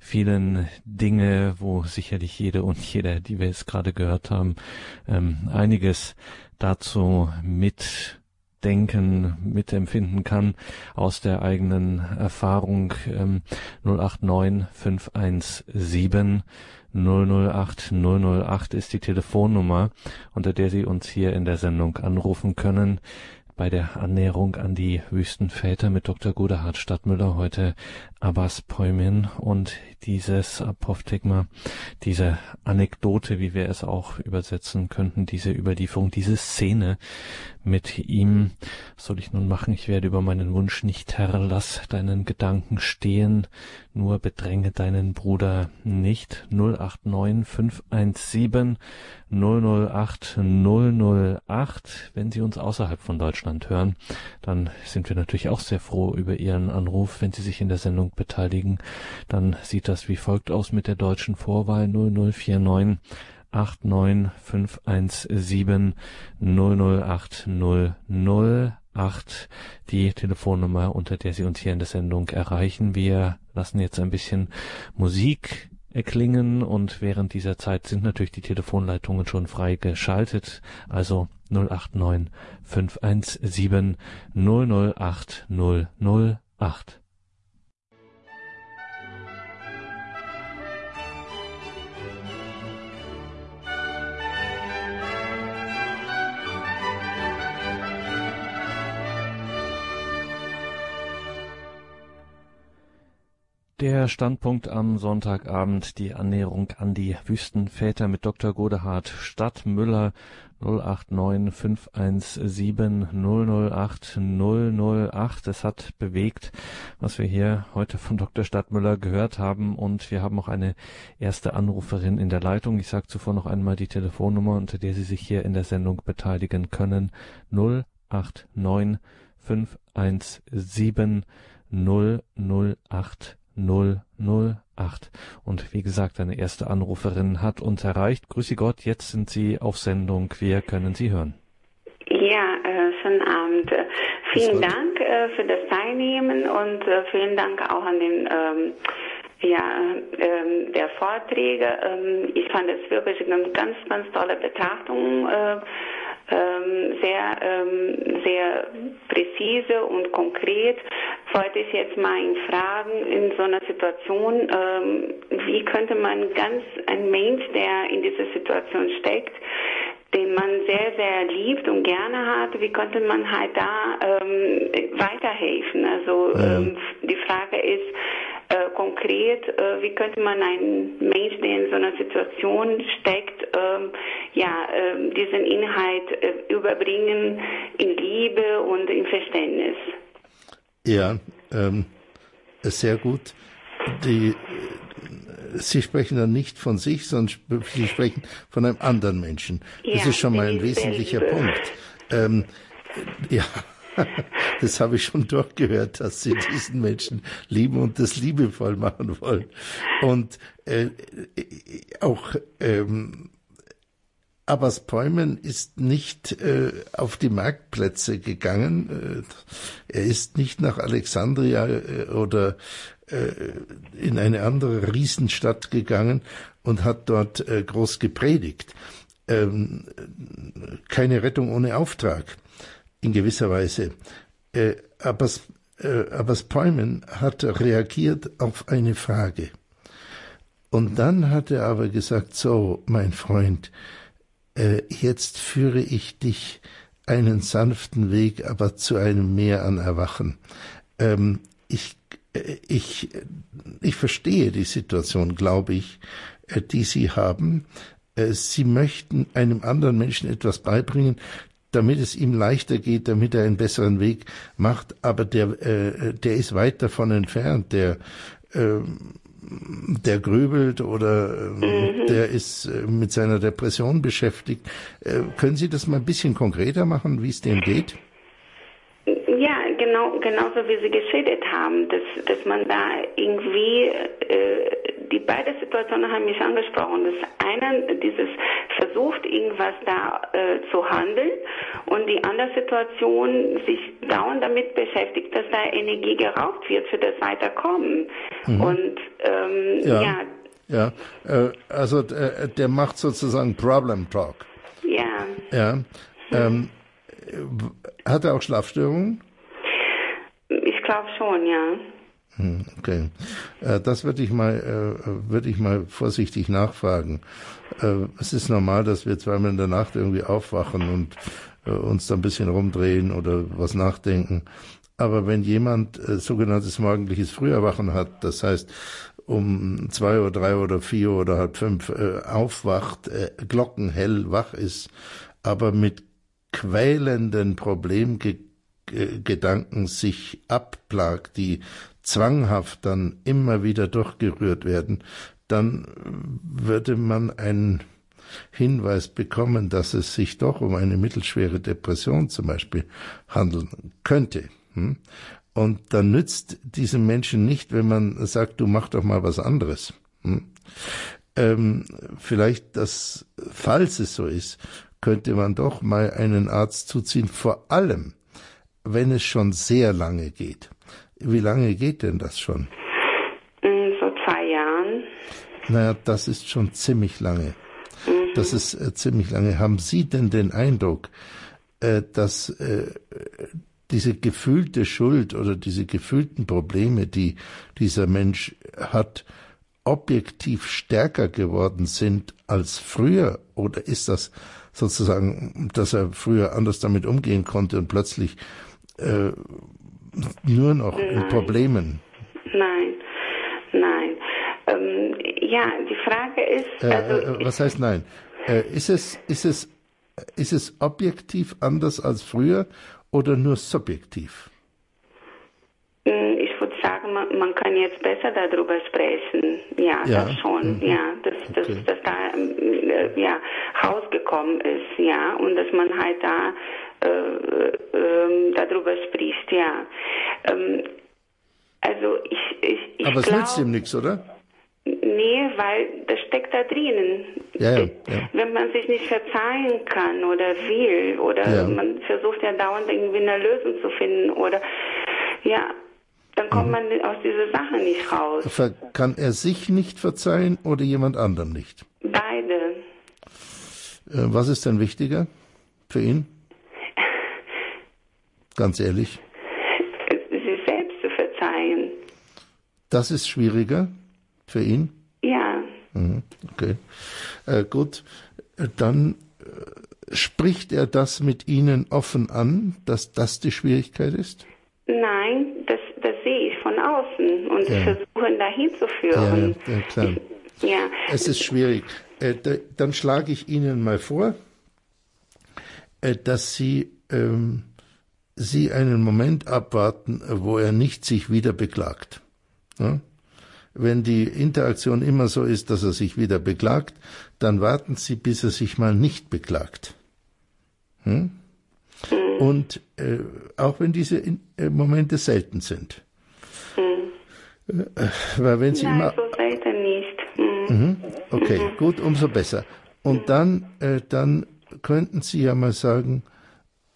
vielen Dinge, wo sicherlich jede und jeder, die wir jetzt gerade gehört haben, ähm, einiges dazu mit denken, mitempfinden kann aus der eigenen Erfahrung. Ähm, 089 517 008 008 ist die Telefonnummer, unter der Sie uns hier in der Sendung anrufen können. bei der Annäherung an die Wüstenväter mit Dr. Godehard Stadtmüller heute Abbas Päumin und dieses Apophthegma, diese Anekdote, wie wir es auch übersetzen könnten, diese Überlieferung, diese Szene mit ihm, soll ich nun machen, ich werde über meinen Wunsch nicht Herr, lass deinen Gedanken stehen, nur bedränge deinen Bruder nicht. 089 517 008 008. Wenn Sie uns außerhalb von Deutschland hören, dann sind wir natürlich auch sehr froh über Ihren Anruf. Wenn Sie sich in der Sendung beteiligen, dann sieht das wie folgt aus mit der deutschen Vorwahl 0049 89517 008 008 die Telefonnummer, unter der Sie uns hier in der Sendung erreichen. Wir lassen jetzt ein bisschen Musik erklingen und während dieser Zeit sind natürlich die Telefonleitungen schon frei geschaltet. Also 089 517 008 008. Der Standpunkt am Sonntagabend, die Annäherung an die Wüstenväter mit Dr. Godehard Stadtmüller 089 517 008 008. Es hat bewegt, was wir hier heute von Dr. Stadtmüller gehört haben und wir haben auch eine erste Anruferin in der Leitung. Ich sage zuvor noch einmal die Telefonnummer, unter der Sie sich hier in der Sendung beteiligen können. 089 517 008 008. Und wie gesagt, eine erste Anruferin hat uns erreicht. Grüße Gott, jetzt sind Sie auf Sendung. Wir können Sie hören. Ja, äh, schönen Abend. Vielen Dank äh, für das Teilnehmen und äh, vielen Dank auch an den ähm, ja, ähm, der Vorträge. Ähm, ich fand es wirklich eine ganz, ganz tolle Betrachtung. Äh, sehr, ähm, sehr präzise und konkret. Wollte ich jetzt mal ihn fragen, in so einer Situation, ähm, wie könnte man ganz ein Mensch, der in dieser Situation steckt, den man sehr, sehr liebt und gerne hat, wie könnte man halt da ähm, weiterhelfen? Also ähm, die Frage ist, äh, konkret, äh, wie könnte man einen Mensch, der in so einer Situation steckt, ähm, ja, äh, diesen Inhalt äh, überbringen in Liebe und in Verständnis? Ja, ähm, sehr gut. Die, Sie sprechen dann nicht von sich, sondern Sie sprechen von einem anderen Menschen. Das ja, ist schon mal ein wesentlicher Punkt. Ähm, ja, das habe ich schon durchgehört, dass sie diesen Menschen lieben und das liebevoll machen wollen. Und äh, auch ähm, Abbas Päumen ist nicht äh, auf die Marktplätze gegangen. Äh, er ist nicht nach Alexandria äh, oder äh, in eine andere Riesenstadt gegangen und hat dort äh, groß gepredigt. Ähm, keine Rettung ohne Auftrag in gewisser Weise. Äh, Abbas, äh, Abbas hat reagiert auf eine Frage. Und dann hat er aber gesagt, so, mein Freund, äh, jetzt führe ich dich einen sanften Weg, aber zu einem Meer an Erwachen. Ähm, ich, äh, ich, ich verstehe die Situation, glaube ich, äh, die Sie haben. Äh, Sie möchten einem anderen Menschen etwas beibringen, damit es ihm leichter geht, damit er einen besseren Weg macht. Aber der, äh, der ist weit davon entfernt. Der, äh, der grübelt oder äh, mhm. der ist äh, mit seiner Depression beschäftigt. Äh, können Sie das mal ein bisschen konkreter machen, wie es dem geht? Ja, genau, genauso wie Sie geschildert haben, dass, dass man da irgendwie, äh, die beiden Situationen haben mich angesprochen. Das eine, dieses versucht, irgendwas da äh, zu handeln und die andere Situation sich dauernd damit beschäftigt, dass da Energie geraubt wird für das Weiterkommen. Mhm. Und ähm, ja. ja. Ja, äh, also der, äh, der macht sozusagen Problem Talk. Ja. Ja. Ähm, hat er auch Schlafstörungen? Ich glaube schon, ja. Hm, okay, äh, das würde ich mal, äh, würde ich mal vorsichtig nachfragen. Äh, es ist normal, dass wir zweimal in der Nacht irgendwie aufwachen und uns da ein bisschen rumdrehen oder was nachdenken. Aber wenn jemand sogenanntes morgendliches Früherwachen hat, das heißt um zwei oder drei oder vier oder halb fünf aufwacht, glockenhell wach ist, aber mit quälenden Problemgedanken sich abplagt, die zwanghaft dann immer wieder durchgerührt werden, dann würde man einen Hinweis bekommen, dass es sich doch um eine mittelschwere Depression zum Beispiel handeln könnte. Hm? Und dann nützt diesem Menschen nicht, wenn man sagt, du mach doch mal was anderes. Hm? Ähm, vielleicht, dass, falls es so ist, könnte man doch mal einen Arzt zuziehen, vor allem, wenn es schon sehr lange geht. Wie lange geht denn das schon? Mm, so zwei Jahren. Naja, das ist schon ziemlich lange. Mhm. Das ist äh, ziemlich lange. Haben Sie denn den Eindruck, äh, dass äh, diese gefühlte Schuld oder diese gefühlten Probleme, die dieser Mensch hat, objektiv stärker geworden sind als früher? Oder ist das sozusagen, dass er früher anders damit umgehen konnte und plötzlich äh, nur noch nein. in Problemen? Nein, nein. Ähm, ja, die Frage ist. Äh, also, äh, was heißt nein? Äh, ist es, ist es, ist es objektiv anders als früher oder nur subjektiv? Hm, ich würde sagen, man, man kann jetzt besser darüber sprechen. Ja, ja. das schon. Mhm. Ja, dass, dass, okay. dass da äh, ja, rausgekommen ist. Ja, und dass man halt da äh, äh, darüber spricht, ja. Ähm, also ich, ich, ich Aber es nützt ihm nichts, oder? Nee, weil das steckt da drinnen. Ja, ja, Wenn man sich nicht verzeihen kann oder will oder man versucht ja dauernd irgendwie eine Lösung zu finden oder ja, dann kommt mhm. man aus dieser Sache nicht raus. Kann er sich nicht verzeihen oder jemand anderem nicht? Beide. Was ist denn wichtiger für ihn? Ganz ehrlich. Sich selbst zu verzeihen. Das ist schwieriger für ihn? Ja. Mhm, okay. Äh, gut, dann äh, spricht er das mit Ihnen offen an, dass das die Schwierigkeit ist? Nein, das, das sehe ich von außen und ja. versuche dahin zu führen. Ja, ja klar. Ich, ja. Es ist schwierig. Äh, da, dann schlage ich Ihnen mal vor, äh, dass Sie ähm, Sie einen Moment abwarten, wo er nicht sich wieder beklagt. Ja? Wenn die Interaktion immer so ist, dass er sich wieder beklagt, dann warten Sie, bis er sich mal nicht beklagt. Hm? Und äh, auch wenn diese äh, Momente selten sind. Mhm. Äh, weil wenn Sie Nein, immer. so selten nicht. Mhm. mhm. Okay, mhm. gut, umso besser. Und dann, äh, dann könnten Sie ja mal sagen,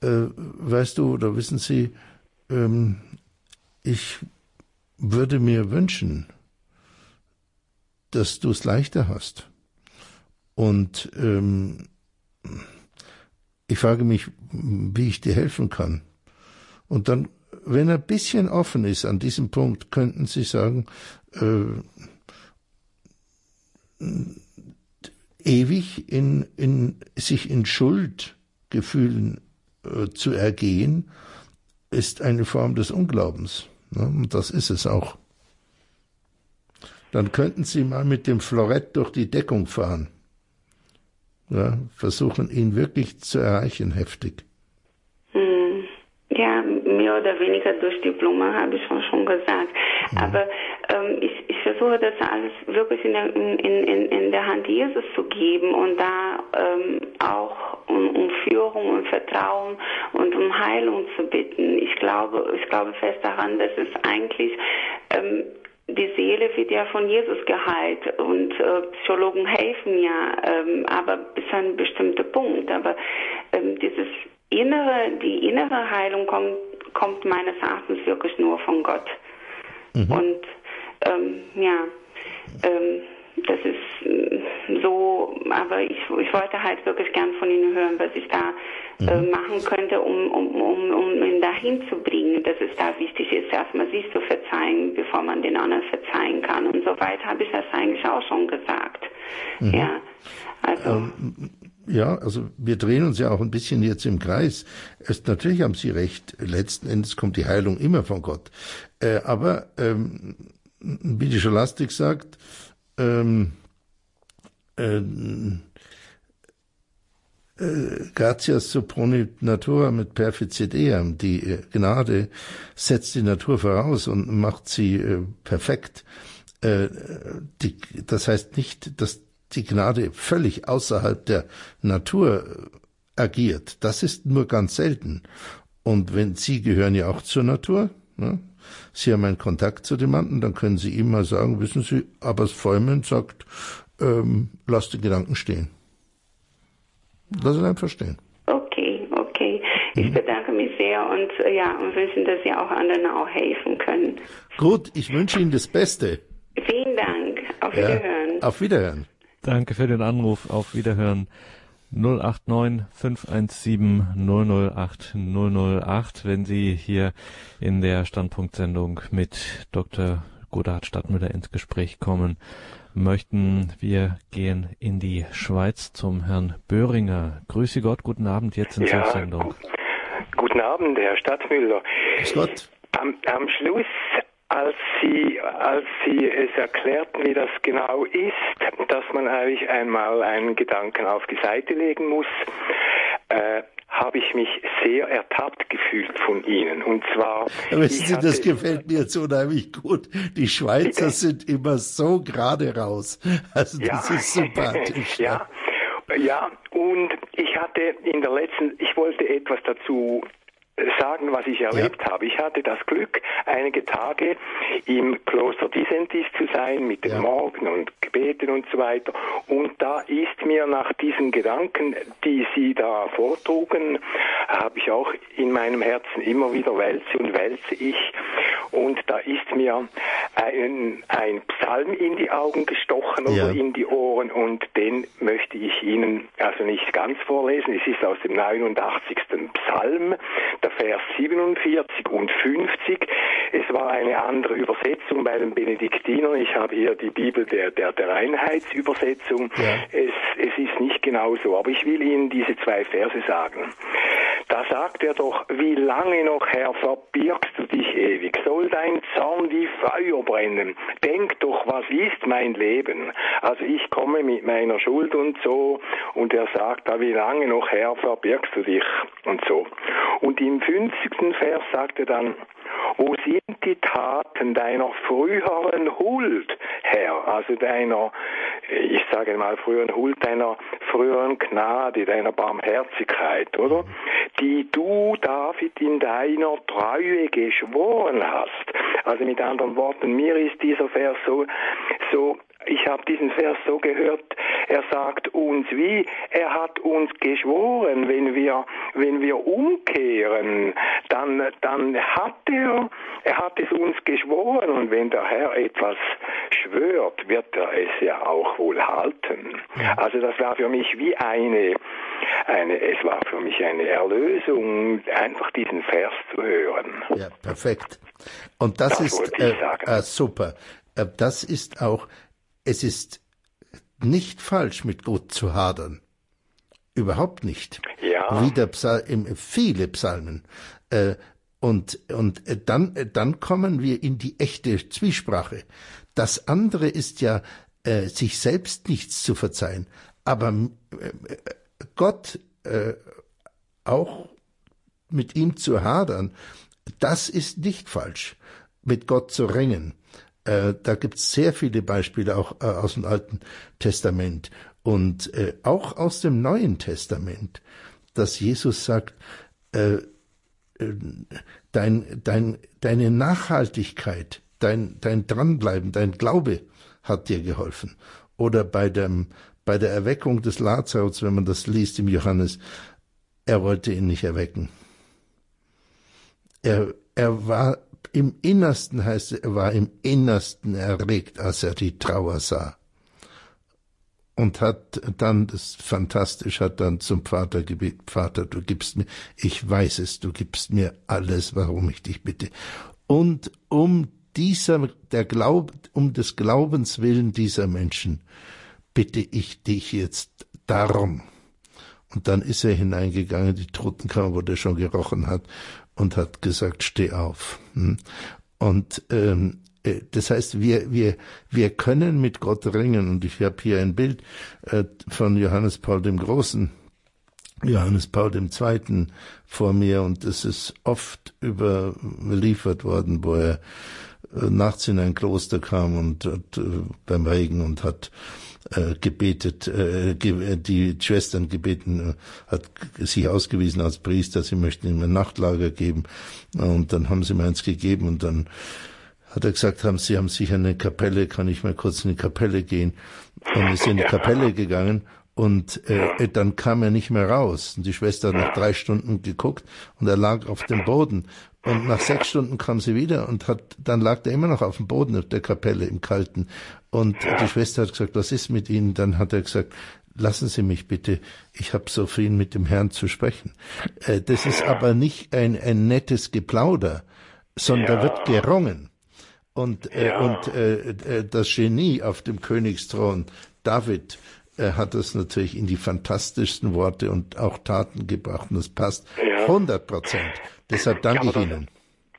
äh, weißt du oder wissen Sie, ähm, ich würde mir wünschen, dass du es leichter hast. Und ähm, ich frage mich, wie ich dir helfen kann. Und dann, wenn er ein bisschen offen ist an diesem Punkt, könnten Sie sagen, äh, ewig in, in, sich in Schuldgefühlen äh, zu ergehen, ist eine Form des Unglaubens. Ne? Und das ist es auch. Dann könnten Sie mal mit dem Florett durch die Deckung fahren. Ja, versuchen, ihn wirklich zu erreichen, heftig. Mehr oder weniger durch die Blume, habe ich schon, schon gesagt. Mhm. Aber ähm, ich, ich versuche das alles wirklich in der, in, in, in der Hand Jesus zu geben und da ähm, auch um, um Führung und Vertrauen und um Heilung zu bitten. Ich glaube, ich glaube fest daran, dass es eigentlich ähm, die Seele wird ja von Jesus geheilt und äh, Psychologen helfen ja, ähm, aber bis zu einem bestimmten Punkt. Aber ähm, dieses innere, die innere Heilung kommt, kommt meines Erachtens wirklich nur von Gott. Mhm. Und ähm, ja, ähm, das ist mm, so aber ich, ich wollte halt wirklich gern von Ihnen hören, was ich da äh, mhm. machen könnte, um, um, um, um ihn dahin zu bringen, dass es da wichtig ist, erstmal sich zu verzeihen, bevor man den anderen verzeihen kann. Und so weit habe ich das eigentlich auch schon gesagt. Mhm. Ja, also. Ähm, ja, also wir drehen uns ja auch ein bisschen jetzt im Kreis. Es, natürlich haben Sie recht, letzten Endes kommt die Heilung immer von Gott. Äh, aber ähm, wie die Scholastik sagt, ähm, äh, äh, gratias supponit natura mit perficit eam. Die äh, Gnade setzt die Natur voraus und macht sie äh, perfekt. Äh, die, das heißt nicht, dass die Gnade völlig außerhalb der Natur agiert. Das ist nur ganz selten. Und wenn Sie gehören ja auch zur Natur, ne? Sie haben einen Kontakt zu jemandem, dann können Sie ihm mal sagen, wissen Sie, aber das Vollmond sagt, ähm, lass die Gedanken stehen. Lass ihn einfach stehen. Okay, okay. Ich mhm. bedanke mich sehr und äh, ja, und wünschen, dass Sie auch anderen auch helfen können. Gut, ich wünsche Ihnen das Beste. Vielen Dank. Auf Wiederhören. Ja, auf Wiederhören. Danke für den Anruf. Auf Wiederhören. 089 517 008 008, wenn Sie hier in der Standpunktsendung mit Dr. Godard Stadtmüller ins Gespräch kommen möchten. Wir gehen in die Schweiz zum Herrn Böhringer. Grüße Gott, guten Abend jetzt in ja, Sendung. Guten Abend, Herr Stadtmüller. Grüß Gott. Am, am Schluss als Sie, als Sie es erklärten, wie das genau ist, dass man eigentlich einmal einen Gedanken auf die Seite legen muss, äh, habe ich mich sehr ertappt gefühlt von Ihnen. Und zwar. Wissen Sie, das gefällt mir jetzt unheimlich gut. Die Schweizer sind immer so gerade raus. Also das ja. ist sympathisch. ja. Ja, und ich hatte in der letzten, ich wollte etwas dazu sagen, was ich erlebt ja. habe. Ich hatte das Glück, einige Tage im Kloster Disentis zu sein, mit den ja. Morgen und Gebeten und so weiter. Und da ist mir nach diesen Gedanken, die Sie da vortrugen, habe ich auch in meinem Herzen immer wieder wälze und wälze ich. Und da ist mir ein, ein Psalm in die Augen gestochen ja. oder in die Ohren und den möchte ich Ihnen also nicht ganz vorlesen. Es ist aus dem 89. Psalm der Vers 47 und 50. Es war eine andere Übersetzung bei den Benediktinern. Ich habe hier die Bibel der, der, der Einheitsübersetzung. Ja. Es, es ist nicht genau so, aber ich will Ihnen diese zwei Verse sagen. Da sagt er doch, wie lange noch, Herr, verbirgst du dich ewig? Soll dein Zorn wie Feuer brennen? Denk doch, was ist mein Leben? Also ich komme mit meiner Schuld und so und er sagt da, wie lange noch, Herr, verbirgst du dich? Und so. Und im 50. Vers sagt er dann, wo sind die Taten deiner früheren Huld, Herr? Also deiner, ich sage mal früheren Huld, deiner früheren Gnade, deiner Barmherzigkeit, oder? Die du, David, in deiner Treue geschworen hast. Also mit anderen Worten, mir ist dieser Vers so, so ich habe diesen Vers so gehört, er sagt uns wie, er hat uns geschworen, wenn wir, wenn wir umkehren, dann, dann hat er, er hat es uns geschworen und wenn der Herr etwas schwört, wird er es ja auch wohl halten. Also das war für mich wie eine, eine, es war für mich eine Erlösung, einfach diesen Vers zu hören. Ja, perfekt. Und das, das ist äh, äh, super. Äh, das ist auch es ist nicht falsch, mit Gott zu hadern. Überhaupt nicht. Ja. Wie der Psal im, viele Psalmen. Äh, und, und dann, dann kommen wir in die echte Zwiesprache. Das andere ist ja, äh, sich selbst nichts zu verzeihen. Aber äh, Gott äh, auch mit ihm zu hadern, das ist nicht falsch, mit Gott zu ringen. Äh, da gibt es sehr viele Beispiele auch äh, aus dem Alten Testament und äh, auch aus dem Neuen Testament, dass Jesus sagt, äh, äh, dein, dein, deine Nachhaltigkeit, dein, dein Dranbleiben, dein Glaube hat dir geholfen. Oder bei, dem, bei der Erweckung des Lazarus, wenn man das liest im Johannes, er wollte ihn nicht erwecken. Er, er war im Innersten heißt es, er war im Innersten erregt, als er die Trauer sah. und hat dann, das fantastisch, hat dann zum Vater gebeten, Vater, du gibst mir, ich weiß es, du gibst mir alles, warum ich dich bitte. Und um dieser, der Glaub, um des Glaubens willen dieser Menschen bitte ich dich jetzt darum. Und dann ist er hineingegangen, die Totenkammer, wo der schon gerochen hat, und hat gesagt, steh auf. Hm? Und ähm, äh, das heißt, wir, wir, wir können mit Gott ringen. Und ich habe hier ein Bild äh, von Johannes Paul dem Großen, Johannes Paul II. vor mir und das ist oft überliefert worden, wo er äh, nachts in ein Kloster kam und, und beim Regen und hat äh, gebetet, äh, die Schwestern gebeten, hat sich ausgewiesen als Priester, sie möchten ihm ein Nachtlager geben und dann haben sie mir eins gegeben und dann hat er gesagt, haben Sie haben sicher eine Kapelle, kann ich mal kurz in die Kapelle gehen? Und ist in die Kapelle gegangen und äh, dann kam er nicht mehr raus. Und die Schwester hat nach drei Stunden geguckt und er lag auf dem Boden. Und nach sechs Stunden kam sie wieder und hat, dann lag er immer noch auf dem Boden der Kapelle im Kalten. Und die Schwester hat gesagt, was ist mit Ihnen? Dann hat er gesagt, lassen Sie mich bitte, ich habe so viel mit dem Herrn zu sprechen. Äh, das ist aber nicht ein, ein nettes Geplauder, sondern da wird gerungen. Und, äh, ja. und äh, äh, das Genie auf dem Königsthron, David, äh, hat das natürlich in die fantastischsten Worte und auch Taten gebracht. Und das passt ja. 100 Prozent. Deshalb danke ich Ihnen.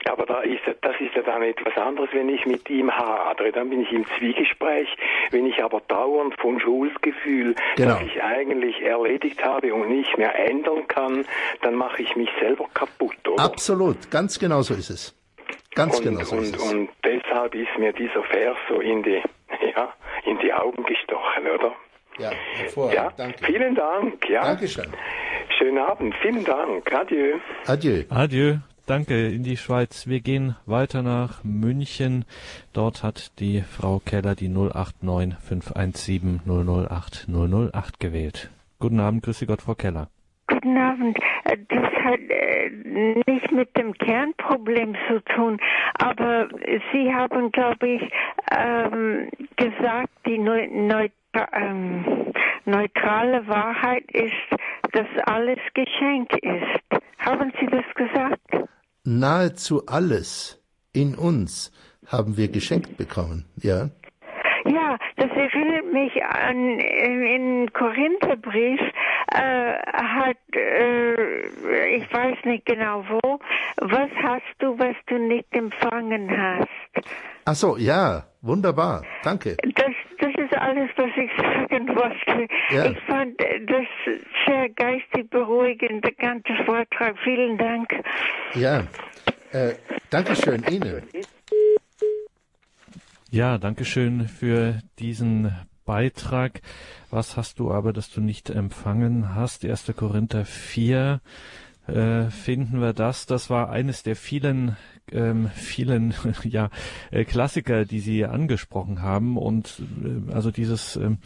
Aber da ist, das ist ja dann etwas anderes, wenn ich mit ihm hadere. Dann bin ich im Zwiegespräch. Wenn ich aber dauernd von Schuldgefühl, genau. das ich eigentlich erledigt habe und nicht mehr ändern kann, dann mache ich mich selber kaputt, oder? Absolut, ganz genau so ist es. Ganz und, genau so und, ist es. Und deshalb ist mir dieser Vers so in die, ja, in die Augen gestochen, oder? Ja, hervorragend. Ja, Danke. Vielen Dank. Ja. Dankeschön. Schönen Abend. Vielen Dank. Adieu. Adieu. Adieu. Danke in die Schweiz. Wir gehen weiter nach München. Dort hat die Frau Keller die 089 517 008 008 gewählt. Guten Abend, grüße Gott, Frau Keller. Guten Abend. Äh, das hat äh, nicht mit dem Kernproblem zu tun, aber Sie haben, glaube ich, ähm, gesagt, die ähm, neutrale Wahrheit ist, dass alles Geschenk ist. Haben Sie das gesagt? Nahezu alles in uns haben wir geschenkt bekommen, ja? Ja, das erinnert mich an in Korintherbrief äh, hat äh, ich weiß nicht genau wo. Was hast du, was du nicht empfangen hast? Ach so, ja, wunderbar, danke. Das, das ist alles, was ich sagen wollte. Ja. Ich fand das sehr geistig beruhigend, der ganze Vortrag. Vielen Dank. Ja, äh, Dankeschön Ihnen. Ja, danke schön für diesen Beitrag. Was hast du aber, dass du nicht empfangen hast? 1. Korinther 4 äh, finden wir das. Das war eines der vielen ähm, vielen ja, äh, Klassiker, die Sie angesprochen haben und äh, also dieses ähm,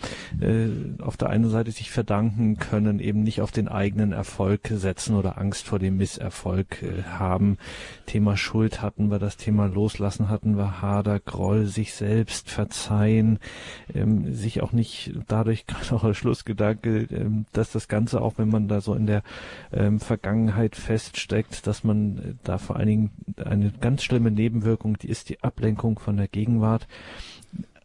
äh, auf der einen Seite sich verdanken können, eben nicht auf den eigenen Erfolg setzen oder Angst vor dem Misserfolg äh, haben. Thema Schuld hatten wir, das Thema Loslassen hatten wir, Hader, Groll, sich selbst verzeihen, ähm, sich auch nicht dadurch gerade auch als Schlussgedanke, ähm, dass das Ganze auch, wenn man da so in der ähm, Vergangenheit feststeckt, dass man äh, da vor allen Dingen eine ganz schlimme Nebenwirkung, die ist die Ablenkung von der Gegenwart.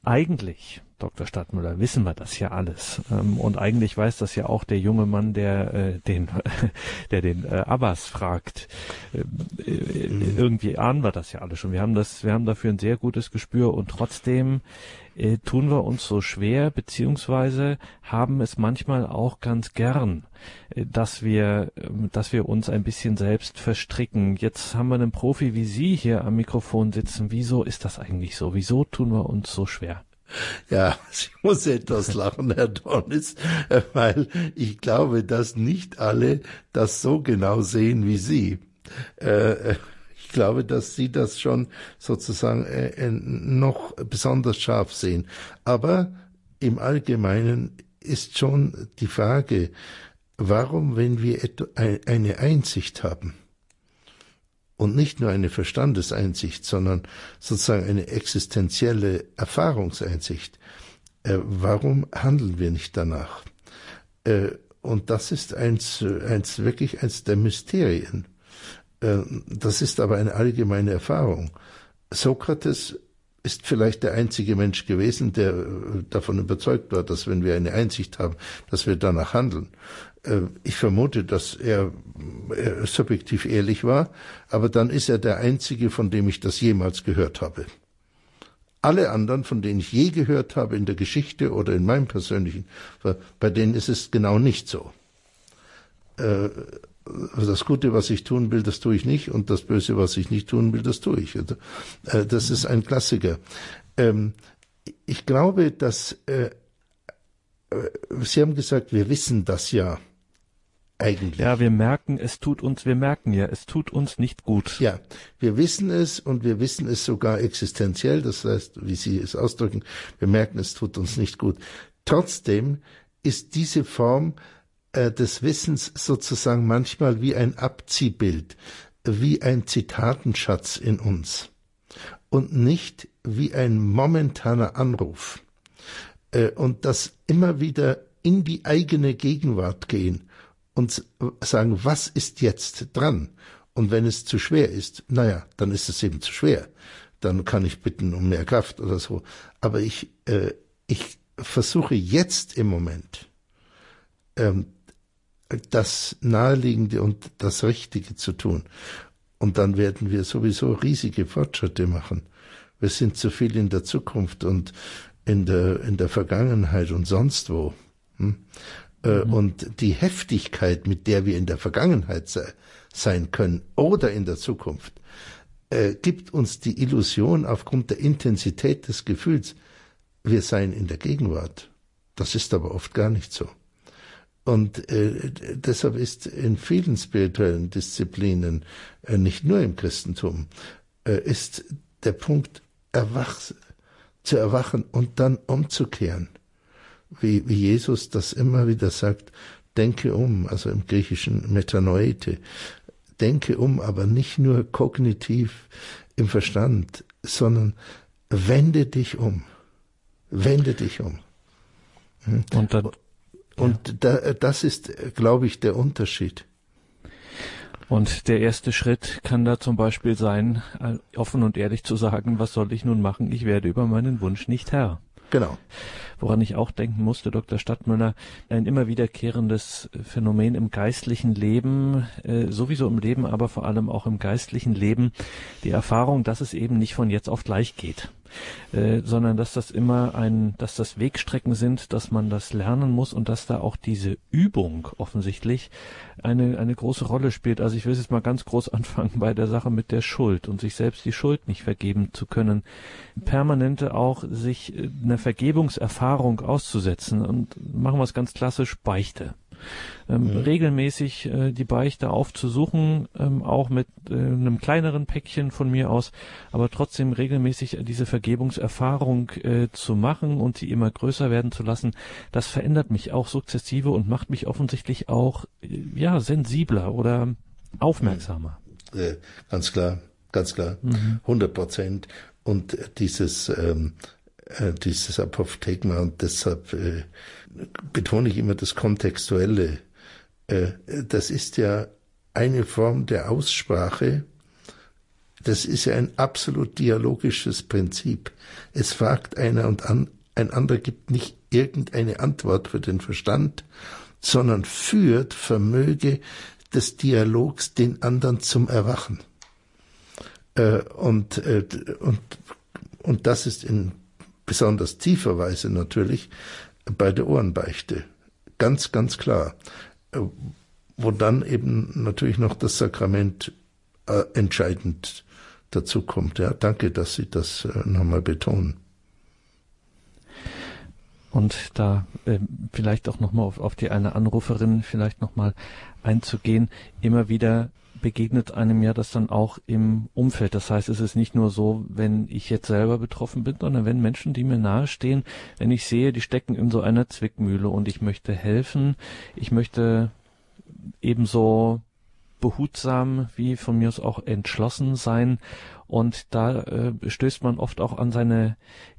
Eigentlich, Dr. Stadtmüller, wissen wir das ja alles. Ähm, und eigentlich weiß das ja auch der junge Mann, der äh, den, der den äh, Abbas fragt. Ähm, äh, mhm. Irgendwie ahnen wir das ja alle schon. Wir haben das, wir haben dafür ein sehr gutes Gespür und trotzdem äh, tun wir uns so schwer, beziehungsweise haben es manchmal auch ganz gern, äh, dass wir, äh, dass wir uns ein bisschen selbst verstricken. Jetzt haben wir einen Profi wie Sie hier am Mikrofon sitzen. Wieso ist das eigentlich so? Wieso tun wir uns so schwer? Ja, ich muss etwas lachen, Herr Dornis, weil ich glaube, dass nicht alle das so genau sehen wie Sie. Äh, glaube, dass Sie das schon sozusagen äh, äh, noch besonders scharf sehen. Aber im Allgemeinen ist schon die Frage, warum, wenn wir eine Einsicht haben, und nicht nur eine Verstandeseinsicht, sondern sozusagen eine existenzielle Erfahrungseinsicht, Äh, warum handeln wir nicht danach? Äh, und das ist eins, eins wirklich eins der Mysterien. Äh, das ist aber eine allgemeine Erfahrung. Sokrates ist vielleicht der einzige Mensch gewesen, der äh, davon überzeugt war, dass wenn wir eine Einsicht haben, dass wir danach handeln. Äh, ich vermute, dass er, er subjektiv ehrlich war, aber dann ist er der einzige, von dem ich das jemals gehört habe. Alle anderen, von denen ich je gehört habe in der Geschichte oder in meinem persönlichen, bei denen ist es genau nicht so. Äh, das Gute, was ich tun will, das tue ich nicht, und das Böse, was ich nicht tun will, das tue ich. Also, äh, das ist ein Klassiker. Ähm, ich glaube, dass äh, Sie haben gesagt, wir wissen das ja eigentlich. Ja, wir merken, es tut uns, wir merken ja, es tut uns nicht gut. Ja, wir wissen es und wir wissen es sogar existenziell, das heißt, wie Sie es ausdrücken, wir merken, es tut uns nicht gut. Trotzdem ist diese Form des Wissens sozusagen manchmal wie ein Abziehbild, wie ein Zitatenschatz in uns und nicht wie ein momentaner Anruf. Äh, und das immer wieder in die eigene Gegenwart gehen und sagen, was ist jetzt dran? Und wenn es zu schwer ist, naja, dann ist es eben zu schwer. Dann kann ich bitten um mehr Kraft oder so. Aber ich, äh, ich versuche jetzt im Moment ähm, das Naheliegende und das Richtige zu tun. Und dann werden wir sowieso riesige Fortschritte machen. Wir sind zu viel in der Zukunft und in der, in der Vergangenheit und sonst wo. Hm? Äh, mhm. Und die Heftigkeit, mit der wir in der Vergangenheit se sein können oder in der Zukunft, äh, gibt uns die Illusion aufgrund der Intensität des Gefühls, wir seien in der Gegenwart. Das ist aber oft gar nicht so. Und äh, deshalb ist in vielen spirituellen Disziplinen, äh, nicht nur im Christentum, äh, ist der Punkt erwach, zu erwachen und dann umzukehren wie, wie Jesus das immer wieder sagt, denke um, also im griechischen Metanoite, denke um, aber nicht nur kognitiv im Verstand, sondern wende dich um. Wende dich um. Hm? Und, dann, und ja. da, das ist, glaube ich, der Unterschied. Und der erste Schritt kann da zum Beispiel sein, offen und ehrlich zu sagen, was soll ich nun machen? Ich werde über meinen Wunsch nicht Herr. Genau. Woran ich auch denken musste, Dr. Stadtmüller, ein immer wiederkehrendes Phänomen im geistlichen Leben, äh, sowieso im Leben, aber vor allem auch im geistlichen Leben, die Erfahrung, dass es eben nicht von jetzt auf gleich geht. Äh, sondern dass das immer ein, dass das Wegstrecken sind, dass man das lernen muss und dass da auch diese Übung offensichtlich eine, eine große Rolle spielt. Also ich will jetzt mal ganz groß anfangen bei der Sache mit der Schuld und sich selbst die Schuld nicht vergeben zu können. Permanente auch sich äh, einer Vergebungserfahrung auszusetzen und machen wir es ganz klassisch, Beichte ähm, mhm. regelmäßig äh, die Beichte aufzusuchen, ähm, auch mit äh, einem kleineren Päckchen von mir aus, aber trotzdem regelmäßig diese Vergebungserfahrung äh, zu machen und sie immer größer werden zu lassen, das verändert mich auch sukzessive und macht mich offensichtlich auch äh, ja sensibler oder aufmerksamer. Äh, ganz klar, ganz klar, mhm. 100 Prozent. Und dieses ähm, äh, dieses Apophthegma und deshalb äh, betone ich immer das Kontextuelle. Äh, das ist ja eine Form der Aussprache. Das ist ja ein absolut dialogisches Prinzip. Es fragt einer und an, ein anderer gibt nicht irgendeine Antwort für den Verstand, sondern führt Vermöge des Dialogs den anderen zum Erwachen. Äh, und, äh, und, und das ist in besonders tiefer Weise natürlich bei der Ohrenbeichte. Ganz, ganz klar. Äh, wo dann eben natürlich noch das Sakrament äh, entscheidend dazu kommt. Ja, danke, dass Sie das äh, nochmal betonen. Und da äh, vielleicht auch nochmal auf, auf die eine Anruferin vielleicht nochmal einzugehen, immer wieder begegnet einem ja das dann auch im Umfeld. Das heißt, es ist nicht nur so, wenn ich jetzt selber betroffen bin, sondern wenn Menschen, die mir nahestehen, wenn ich sehe, die stecken in so einer Zwickmühle und ich möchte helfen, ich möchte ebenso behutsam wie von mir aus auch entschlossen sein und da äh, stößt man oft auch an seine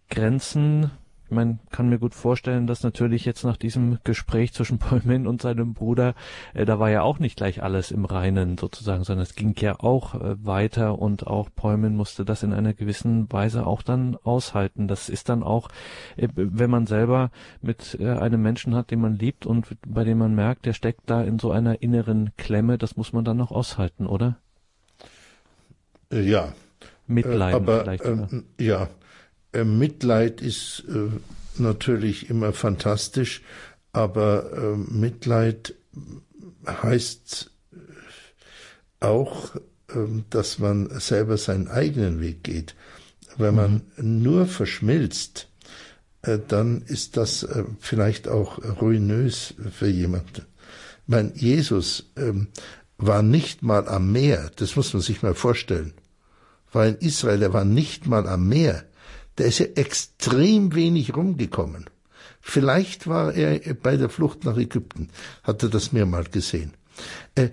Grenzen, man kann mir gut vorstellen, dass natürlich jetzt nach diesem Gespräch zwischen Polmin und seinem Bruder, äh, da war ja auch nicht gleich alles im Reinen sozusagen, sondern es ging ja auch äh, weiter und auch Polmin musste das in einer gewissen Weise auch dann aushalten. Das ist dann auch, äh, wenn man selber mit äh, einem Menschen hat, den man liebt und bei dem man merkt, der steckt da in so einer inneren Klemme, das muss man dann noch aushalten, oder? Äh, ja. Mitleiden aber, vielleicht. Ähm, ja, äh, Mitleid ist äh, natürlich immer fantastisch, aber äh, Mitleid heißt auch, ähm, dass man selber seinen eigenen Weg geht. Wenn man mhm. nur verschmilzt, dann ist das vielleicht auch ruinös für jemanden. Mein Jesus ähm, war nicht mal am Meer, das muss man sich mal vorstellen. War in Israel, er war nicht mal am Meer der ist ja extrem wenig rumgekommen. Vielleicht war er bei der Flucht nach Ägypten, hatte das mehrmal gesehen. Äh,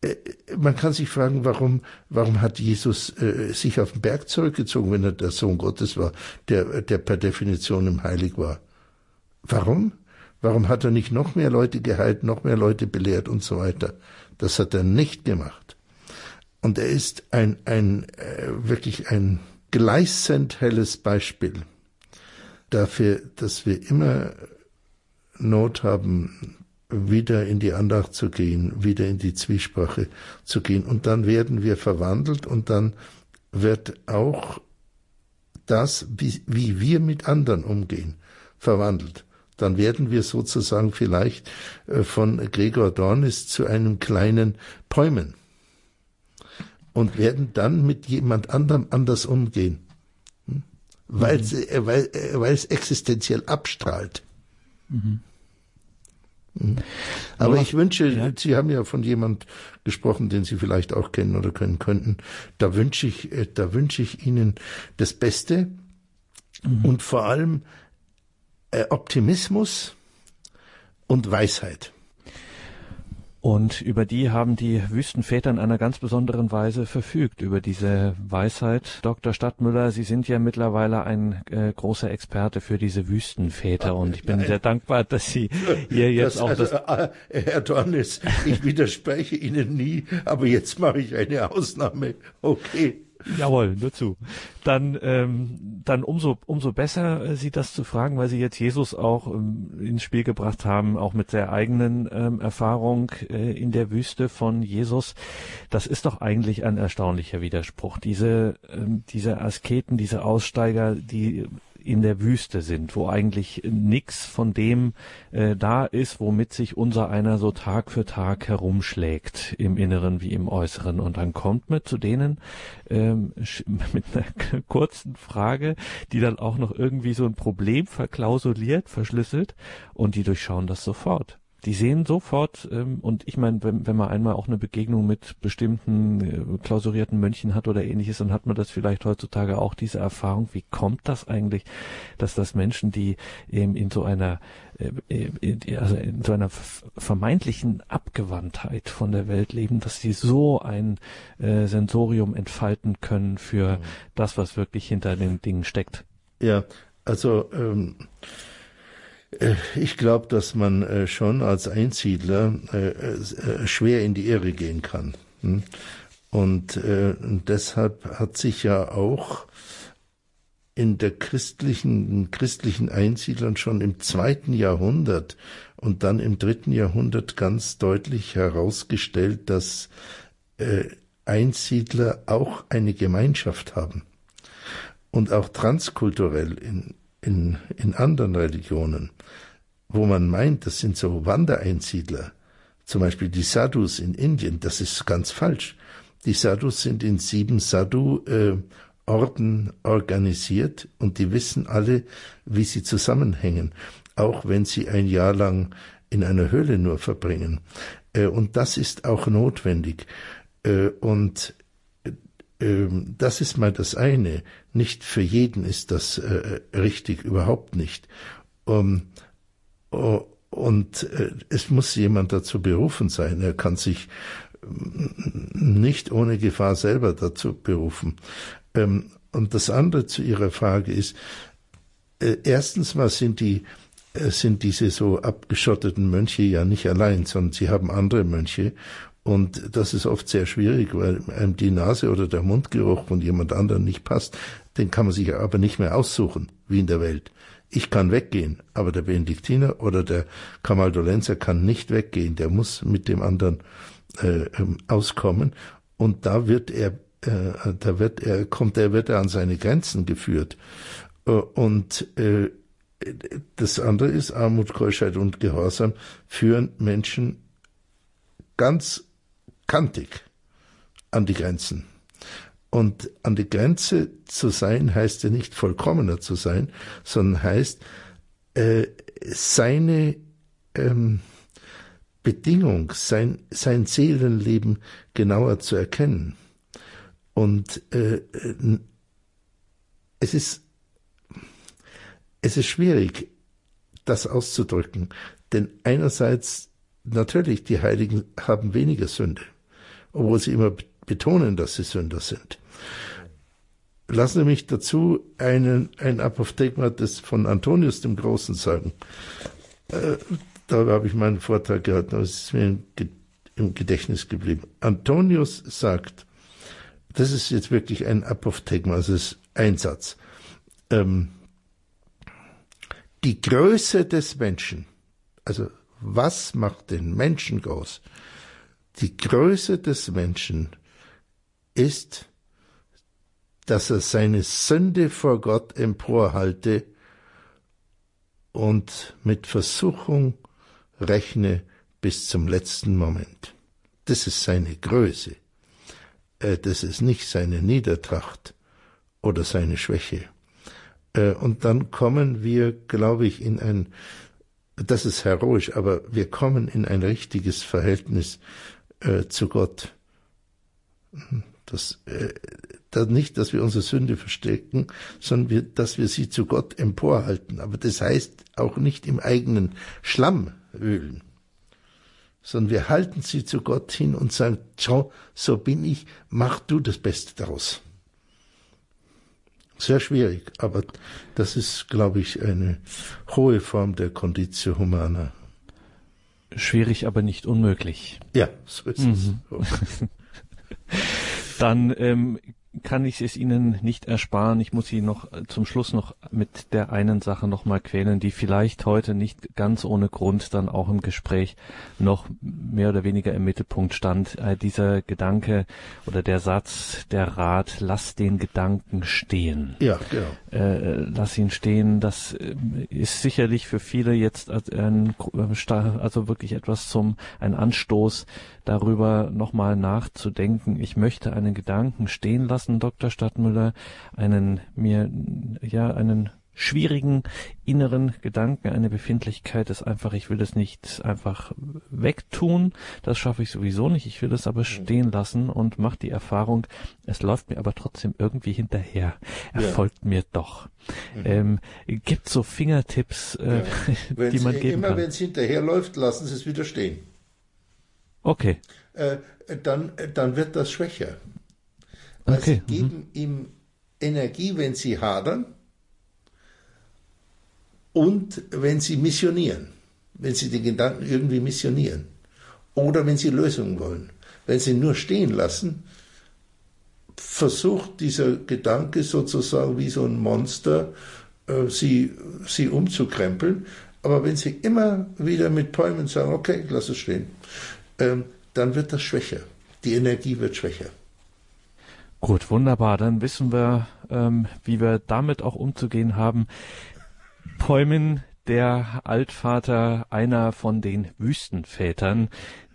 äh, man kann sich fragen, warum, warum hat Jesus äh, sich auf den Berg zurückgezogen, wenn er der Sohn Gottes war, der, der per Definition im Heilig war? Warum? Warum hat er nicht noch mehr Leute geheilt, noch mehr Leute belehrt und so weiter? Das hat er nicht gemacht. Und er ist ein, ein äh, wirklich ein gleißend helles Beispiel dafür, dass wir immer Not haben, wieder in die Andacht zu gehen, wieder in die Zwiesprache zu gehen. Und dann werden wir verwandelt und dann wird auch das, wie, wie wir mit anderen umgehen, verwandelt. Dann werden wir sozusagen vielleicht äh, von Gregor Dornis zu einem kleinen Päumen und werden dann mit jemand anderem anders umgehen, hm? weil, mhm. äh, weil, äh, weil es existenziell abstrahlt. Mhm. Mhm. Aber ich wünsche, ja. Sie haben ja von jemand gesprochen, den Sie vielleicht auch kennen oder können könnten. Da wünsche ich, äh, da wünsche ich Ihnen das Beste mhm. und vor allem Optimismus und Weisheit. Und über die haben die Wüstenväter in einer ganz besonderen Weise verfügt, über diese Weisheit. Dr. Stadtmüller, Sie sind ja mittlerweile ein äh, großer Experte für diese Wüstenväter und ich bin Nein. sehr dankbar, dass Sie hier jetzt das, auch das... Also, Herr Dornis, ich widerspreche Ihnen nie, aber jetzt mache ich eine Ausnahme. Okay. Jawohl, nur zu. Dann, ähm, dann umso, umso besser, äh, Sie das zu fragen, weil Sie jetzt Jesus auch ähm, ins Spiel gebracht haben, auch mit der eigenen ähm, Erfahrung äh, in der Wüste von Jesus. Das ist doch eigentlich ein erstaunlicher Widerspruch. Diese, ähm, diese Asketen, diese Aussteiger, die in der Wüste sind, wo eigentlich nichts von dem äh, da ist, womit sich unser einer so Tag für Tag herumschlägt, im Inneren wie im Äußeren. Und dann kommt man zu denen ähm, mit einer kurzen Frage, die dann auch noch irgendwie so ein Problem verklausuliert, verschlüsselt, und die durchschauen das sofort die sehen sofort, ähm, und ich meine, wenn, wenn man einmal auch eine Begegnung mit bestimmten äh, klausurierten Mönchen hat oder ähnliches, dann hat man das vielleicht heutzutage auch diese Erfahrung. Wie kommt das eigentlich, dass das Menschen, die eben in so einer äh, äh also in so einer vermeintlichen Abgewandtheit von der Welt leben, dass sie so ein äh, Sensorium entfalten können für mhm. das, was wirklich hinter den Dingen steckt. Ja, also ähm äh, ich glaube, dass man äh, schon als Einsiedler äh, schwer in die Irre gehen kann. Hm? Und deshalb hat sich ja auch in der christlichen, christlichen Einsiedlern schon im zweiten Jahrhundert und dann im dritten Jahrhundert ganz deutlich herausgestellt, dass Einsiedler auch eine Gemeinschaft haben und auch transkulturell in, in, in anderen Religionen, wo man meint, das sind so Wandereinsiedler, zum Beispiel die Sadhus in Indien, das ist ganz falsch. Die Sadhus sind in sieben Sadhu-Orden organisiert und die wissen alle, wie sie zusammenhängen, auch wenn sie ein Jahr lang in einer Höhle nur verbringen. Äh, und das ist auch notwendig. Äh, und das ist mal das eine. Nicht für jeden ist das äh, richtig, überhaupt nicht. Oh, und äh, es muss jemand dazu berufen sein. Er kann sich mm, nicht ohne Gefahr selber dazu berufen. Ähm, und das andere zu Ihrer Frage ist, äh, erstens mal sind die sind diese so abgeschotteten Mönche ja nicht allein, sondern sie haben andere Mönche. Und das ist oft sehr schwierig, weil einem die Nase oder der Mundgeruch von jemand anderem nicht passt. Den kann man sich aber nicht mehr aussuchen, wie in der Welt. Ich kann weggehen, aber der Benediktiner oder der Kamaldolenser kann nicht weggehen. Der muss mit dem anderen äh, ähm, auskommen. Und da wird er, äh, da wird er, kommt er, wird er an seine Grenzen geführt. Äh, und äh, das andere ist, Armut, Keuschheit und Gehorsam führen Menschen ganz kantig an die Grenzen. Und an die Grenze zu sein heißt ja nicht vollkommener zu sein, sondern heißt äh, seine ähm, Bedingung, sein, sein Seelenleben genauer zu erkennen. Und äh, äh es ist es ist schwierig, das auszudrücken, denn einerseits natürlich die Heiligen haben weniger Sünde, obwohl sie immer betonen, dass sie Sünder sind. Lassen Sie mich dazu einen, ein Apophthegma des von Antonius dem Großen sagen. Äh, da habe ich meinen Vortrag gehalten, aber es ist mir im Gedächtnis geblieben. Antonius sagt, das ist jetzt wirklich ein Apophthegma, also ist ein Satz. Ähm, die Größe des Menschen, also was macht den Menschen groß? Die Größe des Menschen ist, dass er seine Sünde vor Gott emporhalte und mit Versuchung rechne bis zum letzten Moment. Das ist seine Größe. Äh, das ist nicht seine Niedertracht oder seine Schwäche. Äh, und dann kommen wir, glaube ich, in ein, das ist heroisch, aber wir kommen in ein richtiges Verhältnis äh, zu Gott. Das, äh, das nicht, dass wir unsere Sünde verstecken, sondern wir, dass wir sie zu Gott emporhalten. Aber das heißt auch nicht im eigenen Schlamm wühlen, sondern wir halten sie zu Gott hin und sagen, schau, so bin ich, mach du das Beste daraus. Sehr schwierig, aber das ist, glaube ich, eine hohe Form der Conditio Humana. Schwierig, aber nicht unmöglich. Ja, so ist mhm. es. Dann ähm, kann ich es Ihnen nicht ersparen. Ich muss Sie noch äh, zum Schluss noch mit der einen Sache noch mal quälen, die vielleicht heute nicht ganz ohne Grund dann auch im Gespräch noch mehr oder weniger im Mittelpunkt stand. Äh, dieser Gedanke oder der Satz, der Rat, lass den Gedanken stehen. Ja, genau. Äh, lass ihn stehen. Das äh, ist sicherlich für viele jetzt ein, also wirklich etwas zum, ein Anstoß, darüber nochmal nachzudenken. Ich möchte einen Gedanken stehen lassen, Dr. Stadtmüller, einen mir, ja, einen schwierigen inneren Gedanken, eine Befindlichkeit ist einfach, ich will es nicht einfach wegtun, das schaffe ich sowieso nicht, ich will es aber stehen lassen und mache die Erfahrung, es läuft mir aber trotzdem irgendwie hinterher, er ja. folgt mir doch. Mhm. Ähm, gibt so Fingertipps, äh, ja. die man geben immer, kann? Immer wenn es hinterherläuft, lassen Sie es wieder stehen. Okay. Äh, dann, dann wird das schwächer. Weil okay. Sie geben mhm. ihm Energie, wenn Sie hadern und wenn Sie missionieren, wenn Sie den Gedanken irgendwie missionieren oder wenn Sie Lösungen wollen. Wenn Sie nur stehen lassen, versucht dieser Gedanke sozusagen wie so ein Monster, äh, sie, sie umzukrempeln. Aber wenn Sie immer wieder mit Bäumen sagen, okay, ich lasse es stehen, ähm, dann wird das schwächer. Die Energie wird schwächer. Gut, wunderbar. Dann wissen wir, ähm, wie wir damit auch umzugehen haben. Päumen, der Altvater, einer von den Wüstenvätern,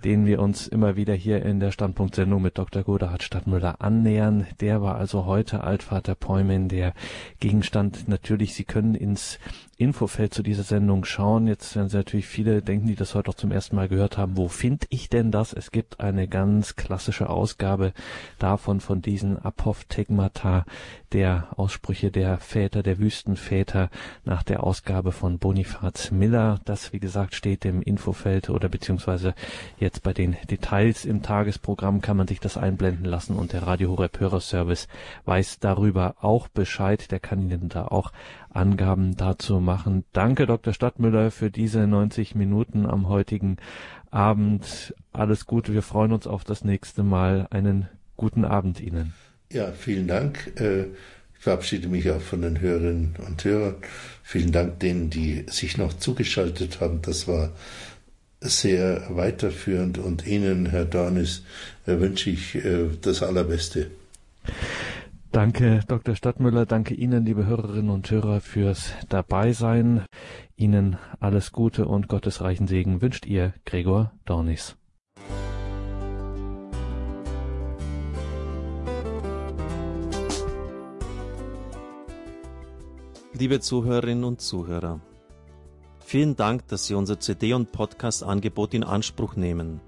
den wir uns immer wieder hier in der Standpunktsendung mit Dr. Godehard Stadtmüller annähern. Der war also heute Altvater Päumen, der Gegenstand natürlich, Sie können ins Infofeld zu dieser Sendung schauen. Jetzt werden Sie natürlich viele denken, die das heute auch zum ersten Mal gehört haben. Wo finde ich denn das? Es gibt eine ganz klassische Ausgabe davon, von diesen Apophthegmata, der Aussprüche der Väter, der Wüstenväter nach der Ausgabe von Bonifaz Miller. Das, wie gesagt, steht im Infofeld oder beziehungsweise Jetzt bei den Details im Tagesprogramm kann man sich das einblenden lassen und der Radio Horeb Hörerservice weiß darüber auch Bescheid. Der kann Ihnen da auch Angaben dazu machen. Danke, Dr. Stadtmüller, für diese 90 Minuten am heutigen Abend. Alles Gute. Wir freuen uns auf das nächste Mal. Einen guten Abend Ihnen. Ja, vielen Dank. Äh, ich verabschiede mich auch von den Hörerinnen und Hörern. Vielen Dank denen, die sich noch zugeschaltet haben. Das war sehr weiterführend und Ihnen, Herr Dornis, äh, wünsche ich äh, das Allerbeste. Danke, Dr. Stadtmüller. Danke Ihnen, liebe Hörerinnen und Hörer, fürs Dabeisein. Ihnen alles Gute und gottesreichen Segen wünscht Ihr Gregor Dornis. Liebe Zuhörerinnen und Zuhörer, vielen Dank, dass Sie unser CD- und Podcast-Angebot in Anspruch nehmen.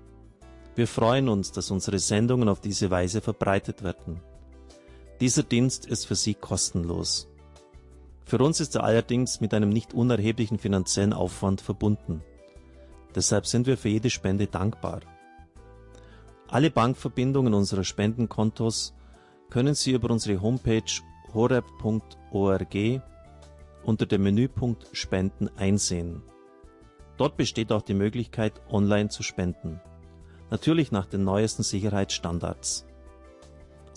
Wir freuen uns, dass unsere Sendungen auf diese Weise verbreitet werden. Dieser Dienst ist für Sie kostenlos. Für uns ist er allerdings mit einem nicht unerheblichen finanziellen Aufwand verbunden. Deshalb sind wir für jede Spende dankbar. Alle Bankverbindungen unserer Spendenkontos können Sie über unsere Homepage horeb.org unter dem Menüpunkt Spenden einsehen. Dort besteht auch die Möglichkeit, online zu spenden. Natürlich nach den neuesten Sicherheitsstandards.